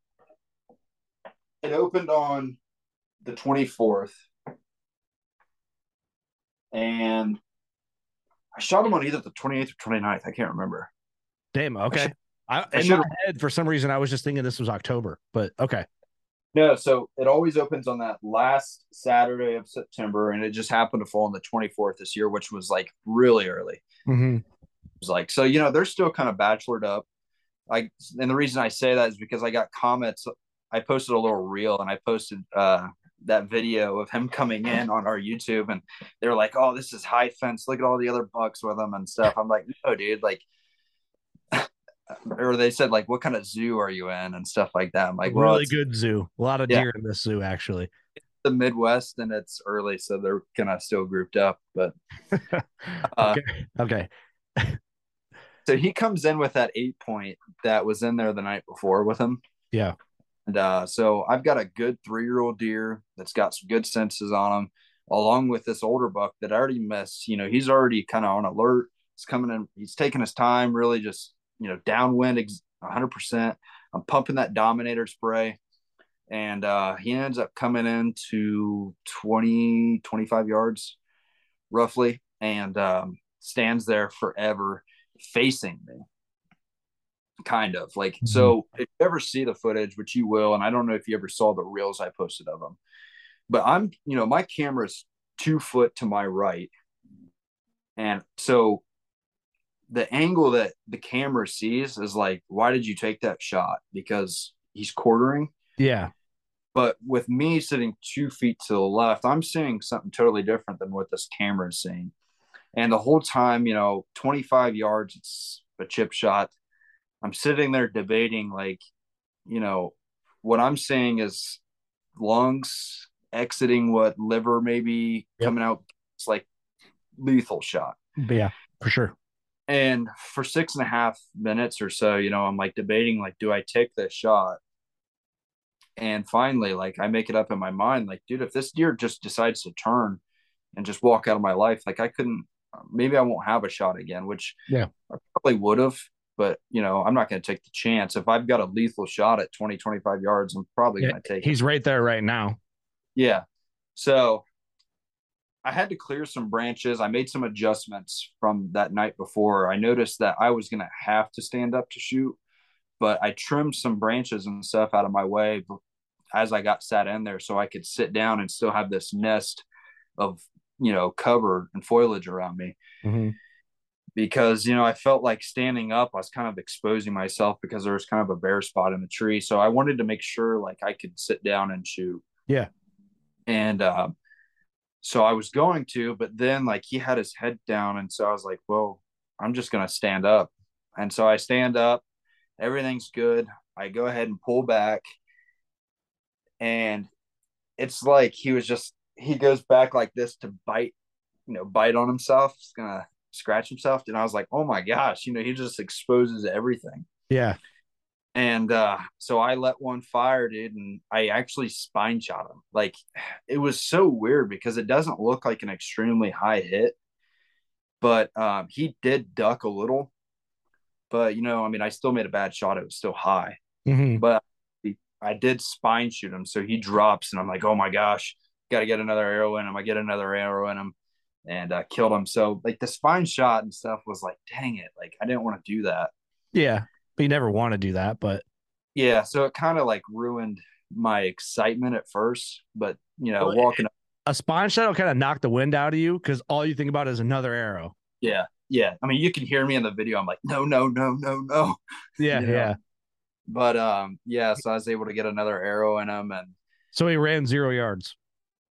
it opened on the 24th. And I shot him on either the 28th or 29th. I can't remember. Damn. Okay. I, I in my head, for some reason, I was just thinking this was October, but okay. No, so it always opens on that last Saturday of September, and it just happened to fall on the 24th this year, which was like really early. Mm-hmm. It was like, so you know, they're still kind of bachelored up. Like, and the reason I say that is because I got comments. I posted a little reel, and I posted uh, that video of him coming in on our YouTube, and they're like, "Oh, this is high fence. Look at all the other bucks with him and stuff." I'm like, "No, dude, like." Or they said like what kind of zoo are you in and stuff like that i'm like well, really good zoo. A lot of Yeah. deer in this zoo, actually. the midwest and it's early so they're kind of still grouped up but Uh, okay. Okay. so he comes in with that eight point that was in there the night before with him Yeah. and uh so i've got a good three-year-old deer that's got some good senses on him along with this older buck that i already missed you know he's already kind of on alert he's coming in he's taking his time really just you know downwind ex- 100% i'm pumping that dominator spray and uh he ends up coming in to 20 25 yards roughly and um stands there forever facing me. Kind of like so if you ever see the footage which you will and i don't know if you ever saw the reels i posted of them but i'm you know my camera's two foot to my right and so the angle that the camera sees is like why did you take that shot because he's quartering Yeah. but with me sitting two feet to the left, I'm seeing something totally different than what this camera is seeing. And the whole time, you know, 25 yards, it's a chip shot. I'm sitting there debating, like, you know, what I'm seeing is lungs exiting what liver maybe Yep. coming out. It's like lethal shot. Yeah, for sure. And for six and a half minutes or so, you know, I'm like debating, like, do I take this shot? And finally, like, I make it up in my mind, like, dude, if this deer just decides to turn and just walk out of my life, like, I couldn't, um, maybe I won't have a shot again, which Yeah. I probably would have. But, you know, I'm not going to take the chance. If I've got a lethal shot at 20, 25 yards, I'm probably Yeah, going to take it. He's right there right now. Yeah. So I had to clear some branches. I made some adjustments from that night before. I noticed that I was going to have to stand up to shoot, but I trimmed some branches and stuff out of my way as I got sat in there so I could sit down and still have this nest of, you know, cover and foliage around me Mhm. because you know I felt like standing up I was kind of exposing myself because there was kind of a bare spot in the tree so I wanted to make sure like I could sit down and shoot Yeah. and uh, so I was going to but then like he had his head down and so I was like well I'm just gonna stand up and so I stand up everything's good I go ahead and pull back and it's like he was just he goes back like this to bite you know bite on himself he's gonna scratch himself and i was like oh my gosh you know he just exposes everything Yeah. And uh so i let one fire dude and i actually spine shot him like it was so weird because it doesn't look like an extremely high hit but um he did duck a little but you know i mean i still made a bad shot it was still high Mhm. but I did spine shoot him. So he drops, and I'm like, oh my gosh, got to get another arrow in him. I get another arrow in him and uh, killed him. So, like, the spine shot and stuff was like, dang it. Like, I didn't want to do that. Yeah. But you never want to do that. But Yeah. So it kind of like ruined my excitement at first. But, you know, Well, walking up. a spine shot will kind of knocked the wind out of you because all you think about is another arrow. Yeah. Yeah. I mean, you can hear me in the video. I'm like, no, no, no, no, no. Yeah. You know? Yeah. But, um, yeah. So I was able to get another arrow in him. And, So he ran zero yards.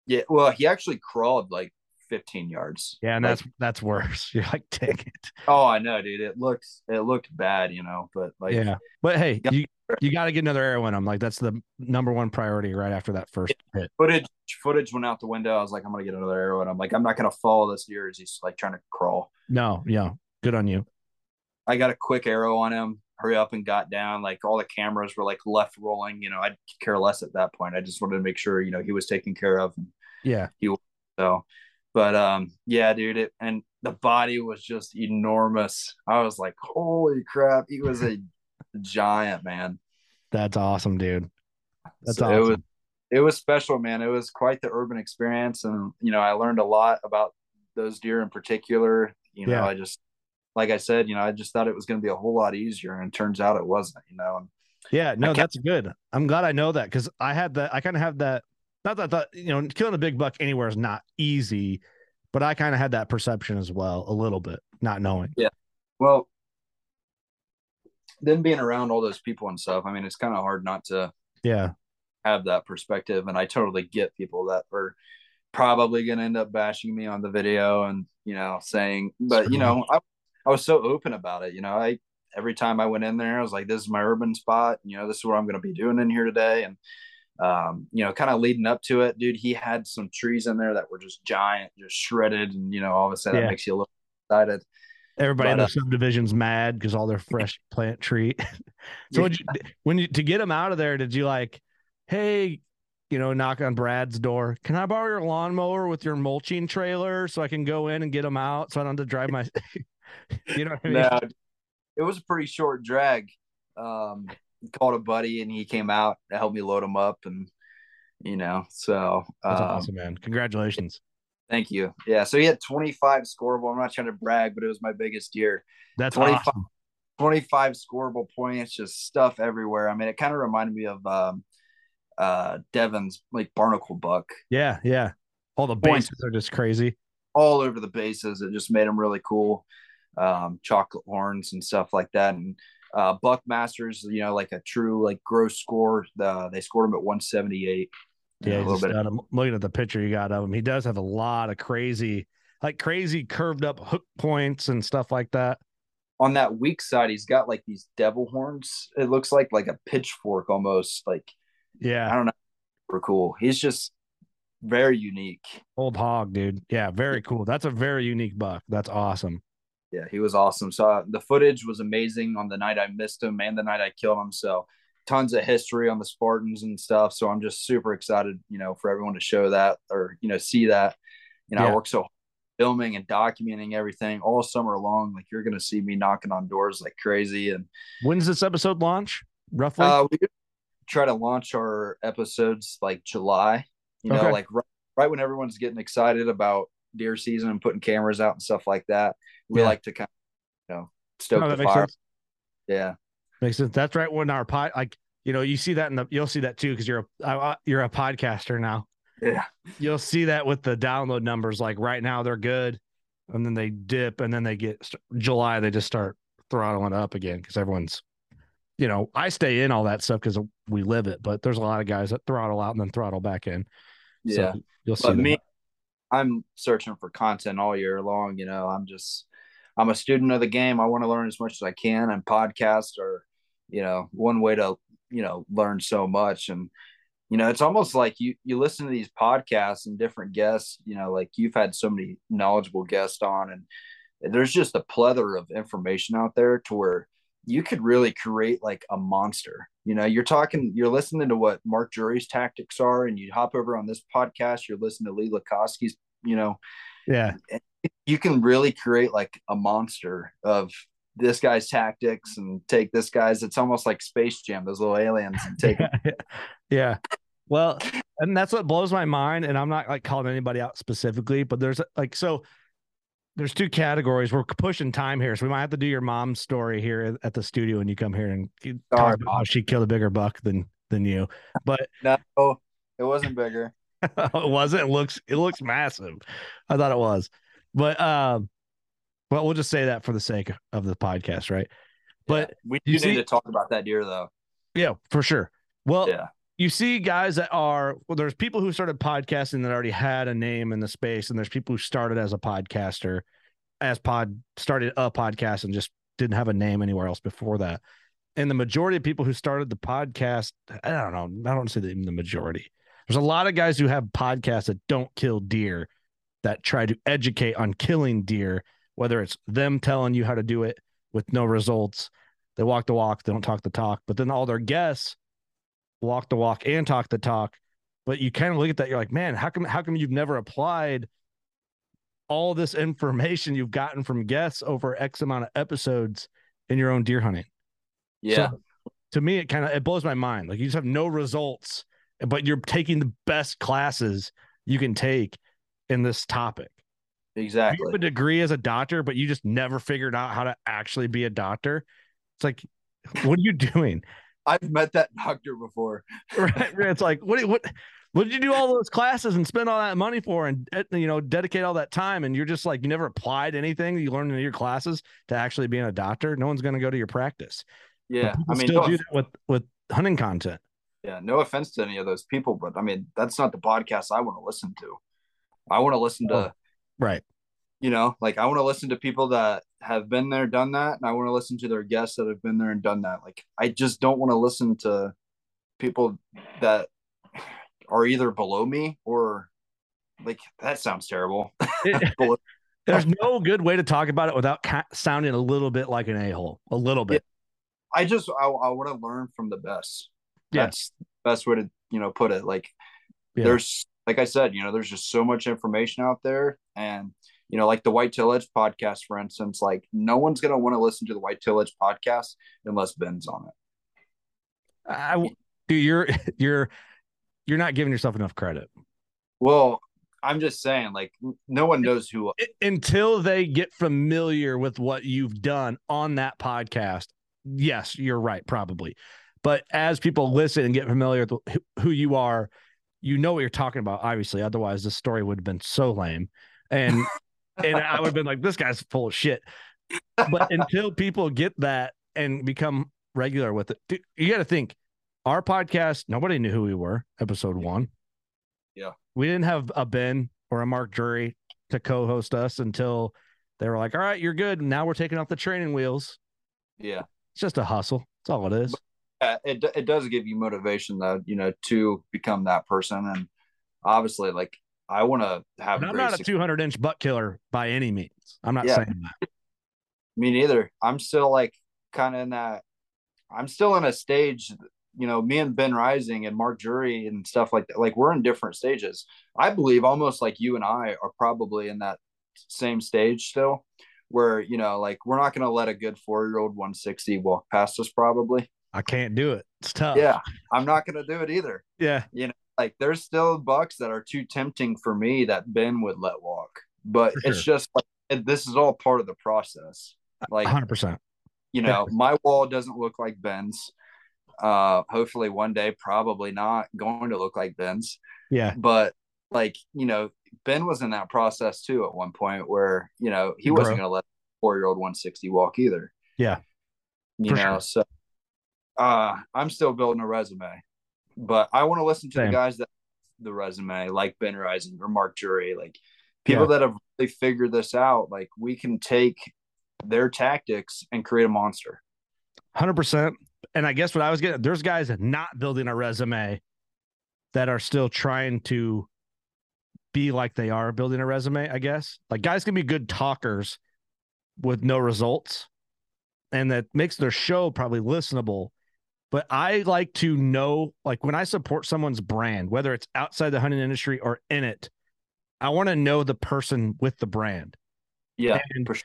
yeah, well, he actually crawled like 15 yards. Yeah. And Like, that's that's worse. You're like, dang it. Oh, I know, dude. It looks it looked bad, you know, but like yeah. But hey, you you got to get another arrow in him. Like that's the number one priority right after that first hit. footage footage went out the window. I was like, I'm gonna get another arrow, and I'm like, I'm not gonna follow this deer as he's like trying to crawl. No. Yeah. Good on you. I got a quick arrow on him. Hurry up and got down. Like all the cameras were like left rolling. You know, I'd care less at that point. I just wanted to make sure you know he was taken care of. And Yeah. so, but um, yeah, dude. It and the body was just enormous. I was like, holy crap, he was a giant man. That's awesome, dude. That's So awesome. It was it was special, man. It was quite the urban experience, and you know, I learned a lot about those deer in particular. You know, Yeah. I just like I said, you know, I just thought it was going to be a whole lot easier, and it turns out it wasn't. You know, and Yeah, no, that's good. I'm glad I know that because I had that. I kind of have that. Not that thought you know killing a big buck anywhere is not easy, but I kind of had that perception as well, a little bit, not knowing. Yeah. Well, then being around all those people and stuff, I mean, it's kind of hard not to Yeah, have that perspective, and I totally get people that are probably going to end up bashing me on the video and you know saying, but you know, I, I was so open about it. You know, I every time I went in there, I was like, "This is my urban spot. You know, this is what I'm going to be doing in here today." And um, you know, kind of leading up to it, dude, he had some trees in there that were just giant, just shredded, and you know, all of a sudden yeah. that makes you a little excited. Everybody but, in the uh, subdivision's mad because all their fresh plant tree. so yeah. you, when you to get them out of there, did you like, hey, you know, knock on Brad's door? Can I borrow your lawnmower with your mulching trailer so I can go in and get them out so I don't have to drive my. you know, I mean? no, it was a pretty short drag. Um, called a buddy and he came out to help me load him up and you know so that's um, awesome man. Congratulations. Thank you. Yeah so he had 25 scoreable. I'm not trying to brag but it was my biggest year. That's 25 awesome. 25 scoreable points just stuff everywhere. I mean it kind of reminded me of um uh devon's like barnacle buck. Yeah yeah. All the bases points. are just crazy. all over the bases. It just made them really cool um chocolate horns and stuff like that. And uh, Buckmasters, you know, like a true like gross score. The, they scored him at 178. Yeah, a little bit. Looking at the picture you got of him. He does have a lot of crazy, like crazy curved up hook points and stuff like that. On that weak side, he's got like these devil horns. It looks like like a pitchfork almost. Like, yeah, I don't know. Super cool. He's just very unique. Old hog, dude. Yeah, very cool. That's a very unique buck. That's awesome yeah, he was awesome. So uh, the footage was amazing on the night I missed him and the night I killed him. So tons of history on the Spartans and stuff. So I'm just super excited, you know, for everyone to show that or you know see that. You know, yeah. I work so filming and documenting everything all summer long. Like you're gonna see me knocking on doors like crazy. And when's this episode launch? Roughly, uh, we try to launch our episodes like July. You know, okay. like right, right when everyone's getting excited about deer season and putting cameras out and stuff like that we yeah. like to kind of you know stoke no, the fire. Sense. Yeah, makes sense. That's right. When our pod, like you know, you see that in the you'll see that too because you're a uh, you're a podcaster now. Yeah, you'll see that with the download numbers. Like right now, they're good, and then they dip, and then they get July. They just start throttling up again because everyone's, you know, I stay in all that stuff because we live it. But there's a lot of guys that throttle out and then throttle back in. Yeah, so you'll see. But me, I'm searching for content all year long. You know, I'm just I'm a student of the game. I want to learn as much as I can, and podcasts are, you know, one way to you know learn so much. And you know, it's almost like you you listen to these podcasts and different guests. You know, like you've had so many knowledgeable guests on, and there's just a plethora of information out there to where you could really create like a monster. You know, you're talking, you're listening to what Mark Drury's tactics are, and you hop over on this podcast, you're listening to Lee Lakosky's, you know, yeah, you can really create like a monster of this guy's tactics and take this guy's. It's almost like Space Jam, those little aliens, and take. yeah. Well, and that's what blows my mind. And I'm not like calling anybody out specifically, but there's like so. There's two categories. We're pushing time here, so we might have to do your mom's story here at the studio when you come here and talk about how she killed a bigger buck than than you. But no, it wasn't bigger. it wasn't. It looks it looks massive. I thought it was. But um, well, we'll just say that for the sake of the podcast, right? But yeah, we do need see, to talk about that deer though. Yeah, for sure. Well, yeah. You see guys that are well, there's people who started podcasting that already had a name in the space, and there's people who started as a podcaster, as pod started a podcast and just didn't have a name anywhere else before that. And the majority of people who started the podcast, I don't know, I don't say even the majority. There's a lot of guys who have podcasts that don't kill deer that try to educate on killing deer, whether it's them telling you how to do it with no results. They walk the walk, they don't talk the talk, but then all their guests walk the walk and talk the talk. But you kind of look at that, you're like, man, how come how come you've never applied all this information you've gotten from guests over X amount of episodes in your own deer hunting? Yeah. So, to me, it kind of it blows my mind. Like you just have no results, but you're taking the best classes you can take in this topic. Exactly. You have a degree as a doctor, but you just never figured out how to actually be a doctor. It's like, what are you doing? I've met that doctor before. right. It's like, what, what, what did you do all those classes and spend all that money for and, eh, you know, dedicate all that time? And you're just like, you never applied anything you learned in your classes to actually being a doctor. No one's going to go to your practice. Yeah. I mean, still do that with, with hunting content. Yeah, no offense to any of those people, but I mean, that's not the podcast I want to listen to. I want to listen to, Oh. Right. You know, like I want to listen to people that have been there, done that, and I want to listen to their guests that have been there and done that. Like, I just don't want to listen to people that are either below me or like that sounds terrible. There's no good way to talk about it without ca- sounding a little bit like an a hole. A little bit. I just I, I want to learn from the best. Yeah. That's the best way to you know put it. Like Yeah. there's like I said, you know, there's just so much information out there, and you know, like the Whitetail Edge podcast, for instance, like no one's gonna want to listen to the Whitetail Edge podcast unless Ben's on it. I, dude, you're you're you're not giving yourself enough credit. Well, I'm just saying, like no one knows who. Until they get familiar with what you've done on that podcast. Yes, you're right, probably. But as people listen and get familiar with who- who you are, you know what you're talking about. Obviously, otherwise this story would have been so lame, and and I would have been like, this guy's full of shit. But until people get that and become regular with it, dude, you got to think. Our podcast, nobody knew who we were. Episode one. Yeah. we didn't have a Ben or a Mark Drury to co-host us until they were like, "All right, you're good." Now we're taking off the training wheels. Yeah, It's just a hustle. That's all it is. Uh, it it does give you motivation though, you know, to become that person, and obviously, like I want to have. I'm not a 200 inch butt killer by any means. I'm not Yeah. saying that. Me neither. I'm still like kind of in that. I'm still in a stage. You know, me and Ben Rising and Mark Drury and stuff like that. Like we're in different stages. I believe almost like you and I are probably in that same stage still, where you know, like we're not going to let a good four year old 160 walk past us. Probably. I can't do it. It's tough. Yeah, I'm not going to do it either. Yeah. Like there's still bucks that are too tempting for me that Ben would let walk, but For it's just like this is all part of the process. Like 100%. you know, my wall doesn't look like Ben's. Uh, hopefully one day, probably not going to look like Ben's. Yeah. But like, you know, Ben was in that process too at one point where, you know, he wasn't going to let four year old 160 walk either. Yeah. You know, sure. so uh, I'm still building a resume, but I want to listen to Same. the guys that the resume, like Ben Rising or Mark Drury, like people that have really figured this out. Like we can take their tactics and create a monster. Hundred percent. And I guess what I was getting, there's guys not building a resume that are still trying to be like they are building a resume. I guess like guys can be good talkers with no results, and that makes their show probably listenable. But I like to know, like when I support someone's brand, whether it's outside the hunting industry or in it, I want to know the person with the brand Yeah, sure.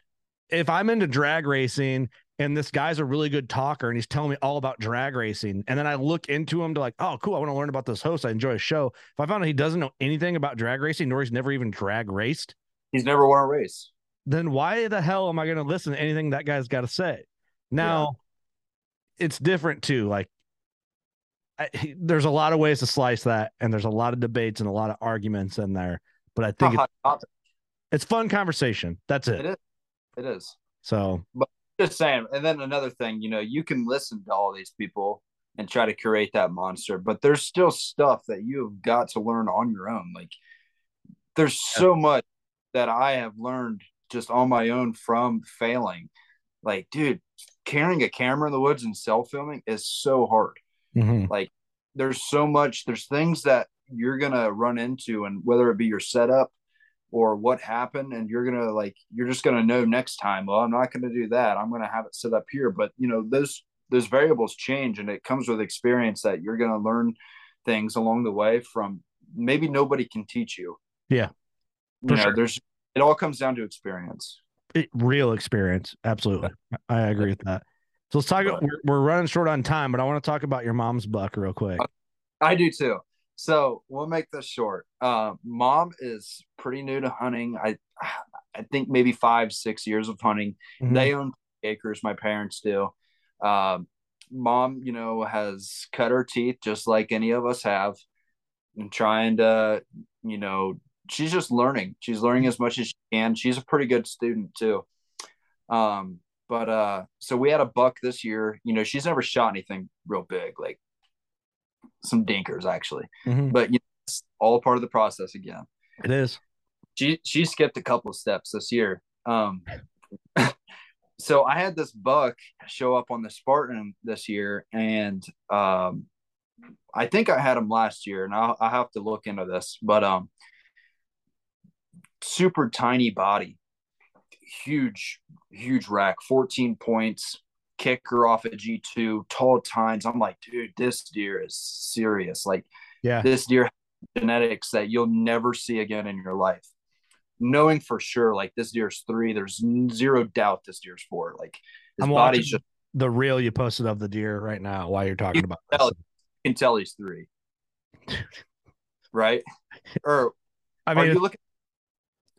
if I'm into drag racing and this guy's a really good talker and he's telling me all about drag racing, and then I look into him to like, oh, cool, I want to learn about this host. I enjoy his show. If I found out he doesn't know anything about drag racing, nor he's never even drag raced, He's never won a race. then why the hell am I going to listen to anything that guy's got to say? Now, it's different too. Like, I, there's a lot of ways to slice that, and there's a lot of debates and a lot of arguments in there. But I think it's, it's fun conversation. That's it. It is. It is. So Just saying. And then another thing, you know, you can listen to all these people and try to create that monster, but there's still stuff that you have got to learn on your own. Like there's so much that I have learned just on my own from failing. Like, dude, carrying a camera in the woods and self filming is so hard. mhm. there's so much there's things that you're gonna run into and whether it be your setup or what happened and you're gonna like you're just gonna know next time well i'm not gonna do that i'm gonna have it set up here but you know those those variables change and it comes with experience that you're gonna learn things along the way from maybe nobody can teach you Yeah, you know sure. there's it all comes down to experience It- real experience. Absolutely. I agree with that. So let's talk. We're, we're running short on time, but I want to talk about your mom's buck real quick. I do too. So we'll make this short. Uh, mom is pretty new to hunting. I I think maybe five, six years of hunting. Mhm. They own acres. My parents do. Um, mom, you know, has cut her teeth just like any of us have, and trying to, you know, she's just learning. She's learning as much as she can. She's a pretty good student too. Um, but uh, so we had a buck this year. You know, she's never shot anything real big, like some dinkers actually, Mhm. but you know, it's all part of the process again. It is. She she skipped a couple of steps this year. Um, so I had this buck show up on the Spartan this year, and um, I think I had him last year, and I'll, I'll have to look into this, but um, super tiny body, huge, huge rack, 14 points, kicker off at G2, tall tines. I'm like, dude, this deer is serious. Like, Yeah. this deer has genetics that you'll never see again in your life. Knowing for sure, like this deer's three, there's zero doubt this deer's four. Like his I'm body's just the reel you posted of the deer right now while you're talking about this. tell you can tell he's three. right? Or I are mean, you looking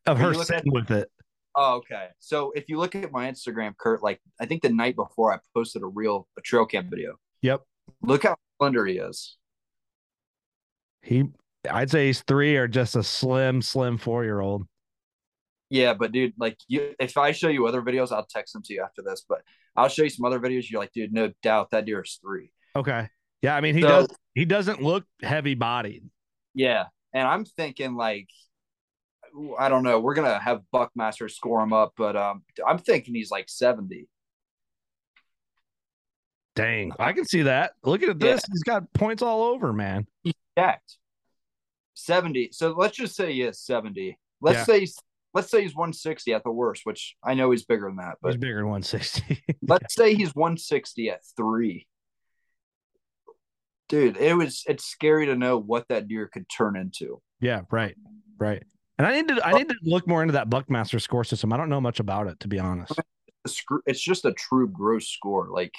of her sitting with it. Oh, okay. So if you look at my Instagram, Kurt, like I think the night before I posted a real a trail cam video. Yep. Look how slender he is. He, I'd say he's three or just a slim, slim four year old. Yeah, but dude, like you if I show you other videos, I'll text them to you after this. But I'll show you some other videos. You're like, dude, no doubt that deer is three. Okay. Yeah. I mean, he So- does, he doesn't look heavy bodied. Yeah. And I'm thinking like I don't know. We're gonna have Buckmaster score him up, but um I'm thinking he's like 70. Dang. I can see that. Look at this. He's got points all over, man. Jacked. 70. So let's just say he is 70. Let's Yeah. say he's let's say he's 160 at the worst, which I know he's bigger than that, but He's bigger than 160. let's say he's 160 at three. Dude, it was it's scary to know what that deer could turn into. yeah. Right. Right. And I need to, I need to look more into that Buckmaster score system. I don't know much about it, to be honest. It's just a true gross score. Like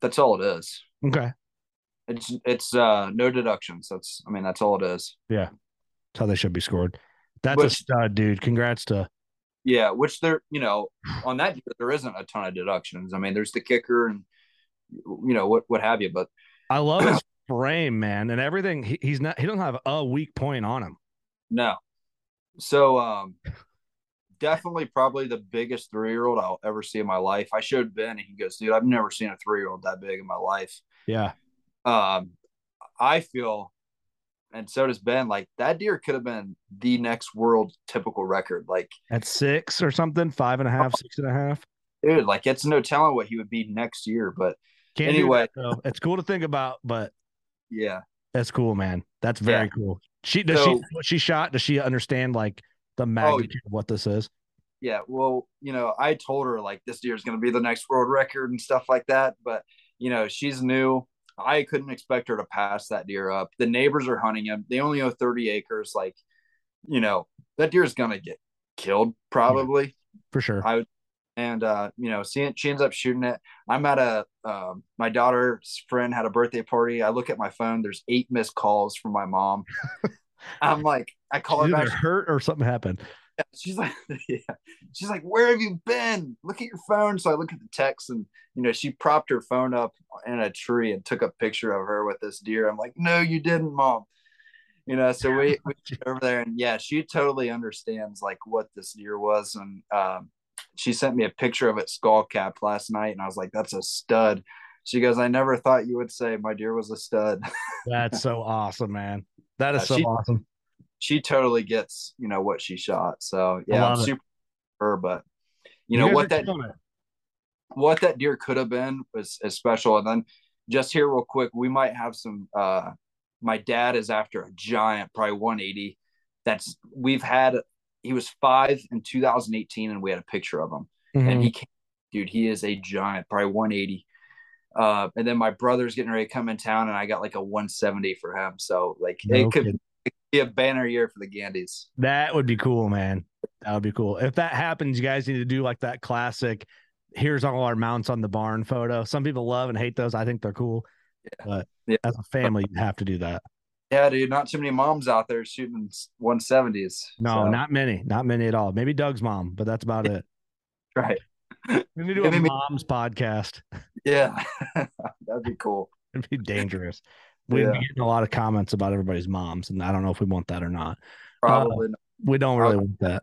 that's all it is. Okay. It's it's uh no deductions. That's I mean that's all it is. Yeah. That's how they should be scored. That's a stud, dude. Congrats to, Yeah, which there, you know, on that there isn't a ton of deductions. I mean, there's the kicker and you know what what have you, but I love his frame, man, and everything. He, he's not, he don't have a weak point on him. no. So um definitely probably the biggest three year old I'll ever see in my life. I showed Ben and he goes, dude, I've never seen a three year old that big in my life. Yeah. Um I feel and so does Ben, like that deer could have been the next world typical record. Like, At six or something, five and a half, six and a half. dude, like it's no telling what he would be next year. But Can't Anyway. that, it's cool to think about, but yeah. That's cool, man. That's very Yeah. cool. She does So- she what she shot? Does she understand like the oh, magnitude of what this is? yeah well you know i told her like this deer is going to be the next world record and stuff like that but you know she's new i couldn't expect her to pass that deer up the neighbors are hunting him they only own 30 acres like you know that deer is going to get killed probably For sure. I and uh you know she, she ends up shooting it. I'm at a um, my daughter's friend had a birthday party. I look at my phone there's eight missed calls from my mom. I'm like i call her She's back. either hurt or something happened. she's like yeah. she's like where have you been? Look at your phone. So i look at the text and you know she propped her phone up in a tree and took a picture of her with this deer. I'm like no you didn't mom. You know so we, we over there and yeah she totally understands like what this deer was and um, she sent me a picture of it skull capped last night and i was like that's a stud she goes i never thought you would say my deer was a stud That's so awesome, man. That is Uh, so she- awesome. she totally gets you know what she shot so yeah i'm super her but you know what that what that deer could have been was is special. And then just here real quick, we might have some uh my dad is after a giant, probably 180. That's we've had he was five in 2018 and we had a picture of him. Mhm. And he came, dude, he is a giant, probably 180. Uh, and then my brother's getting ready to come in town, and I got like a 170 for him. So like No it could kidding. be a banner year for the Gandys. That would be cool, man. That would be cool. If that happens, you guys need to do like that classic. Here's all our mounts on the barn photo. Some people love and hate those. I think they're cool. But Yeah. as a family, you have to do that. Yeah, dude, not too many moms out there shooting 170s. No, So, not many. Not many at all. Maybe Doug's mom, but that's about it. right. We need to do a Maybe- mom's podcast. Yeah, that'd be cool. It'd be dangerous. We'd Yeah. be getting a lot of comments about everybody's moms, and I don't know if we want that or not. Probably uh, not. We don't really want that.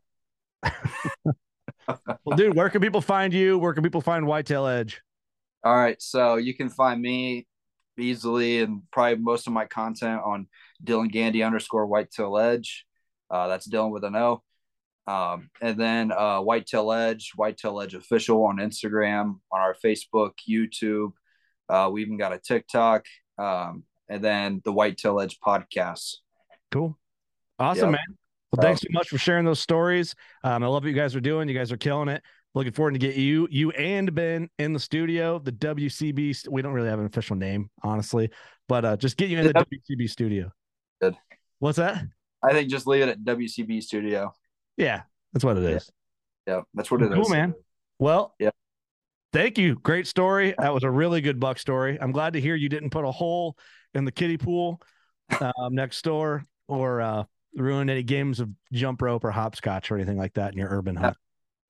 well, dude, where can people find you? Where can people find Whitetail Edge? All right, so you can find me easily, and probably most of my content on Dylan Gandy underscore Whitetail Edge. Uh, that's Dylan with an O. Um, and then uh, Whitetail Edge, Whitetail Edge official on Instagram, on our Facebook, YouTube. Uh, we even got a TikTok, um, and then the Whitetail Edge podcast. Cool, awesome, yep. man. Well, thanks so much for sharing those stories. Um, I love what you guys are doing. You guys are killing it. Looking forward to get you, you and Ben in the studio. The WCB. We don't really have an official name, honestly, but uh, just get you in the WCB studio. Good. What's that? I think just leave it at WCB studio. Yeah, that's what it is. Yeah, yeah that's what it cool, is. cool, man. Well, yeah. Thank you. Great story. That was a really good buck story. I'm glad to hear you didn't put a hole in the kiddie pool um, next door or uh, ruin any games of jump rope or hopscotch or anything like that in your urban hunt.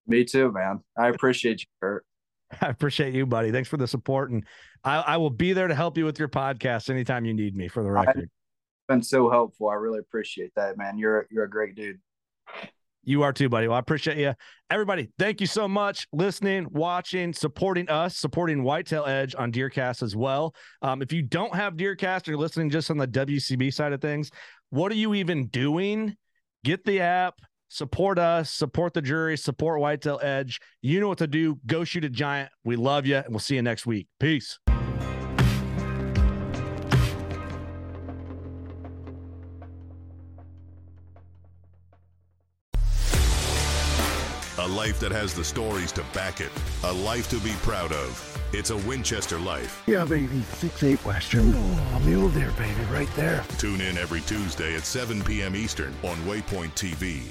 Me too, man. I appreciate you, Kurt. I appreciate you, buddy. Thanks for the support, and I, I, will be there to help you with your podcast anytime you need me. For the record, been so helpful. I really appreciate that, man. You're you're a great dude. You are too, buddy. Well, I appreciate you. Everybody, thank you so much listening, watching, supporting us, supporting Whitetail Edge on DeerCast as well. Um, if you don't have DeerCast or you're listening just on the WCB side of things, what are you even doing? Get the app, support us, support the Drury, support Whitetail Edge. You know what to do. Go shoot a giant. We love you, and we'll see you next week. Peace. A life that has the stories to back it. A life to be proud of. It's a Winchester life. Yeah, baby. Six eight Western. A mule deer, baby, right there. Tune in every Tuesday at 7 p.m. Eastern on Waypoint TV.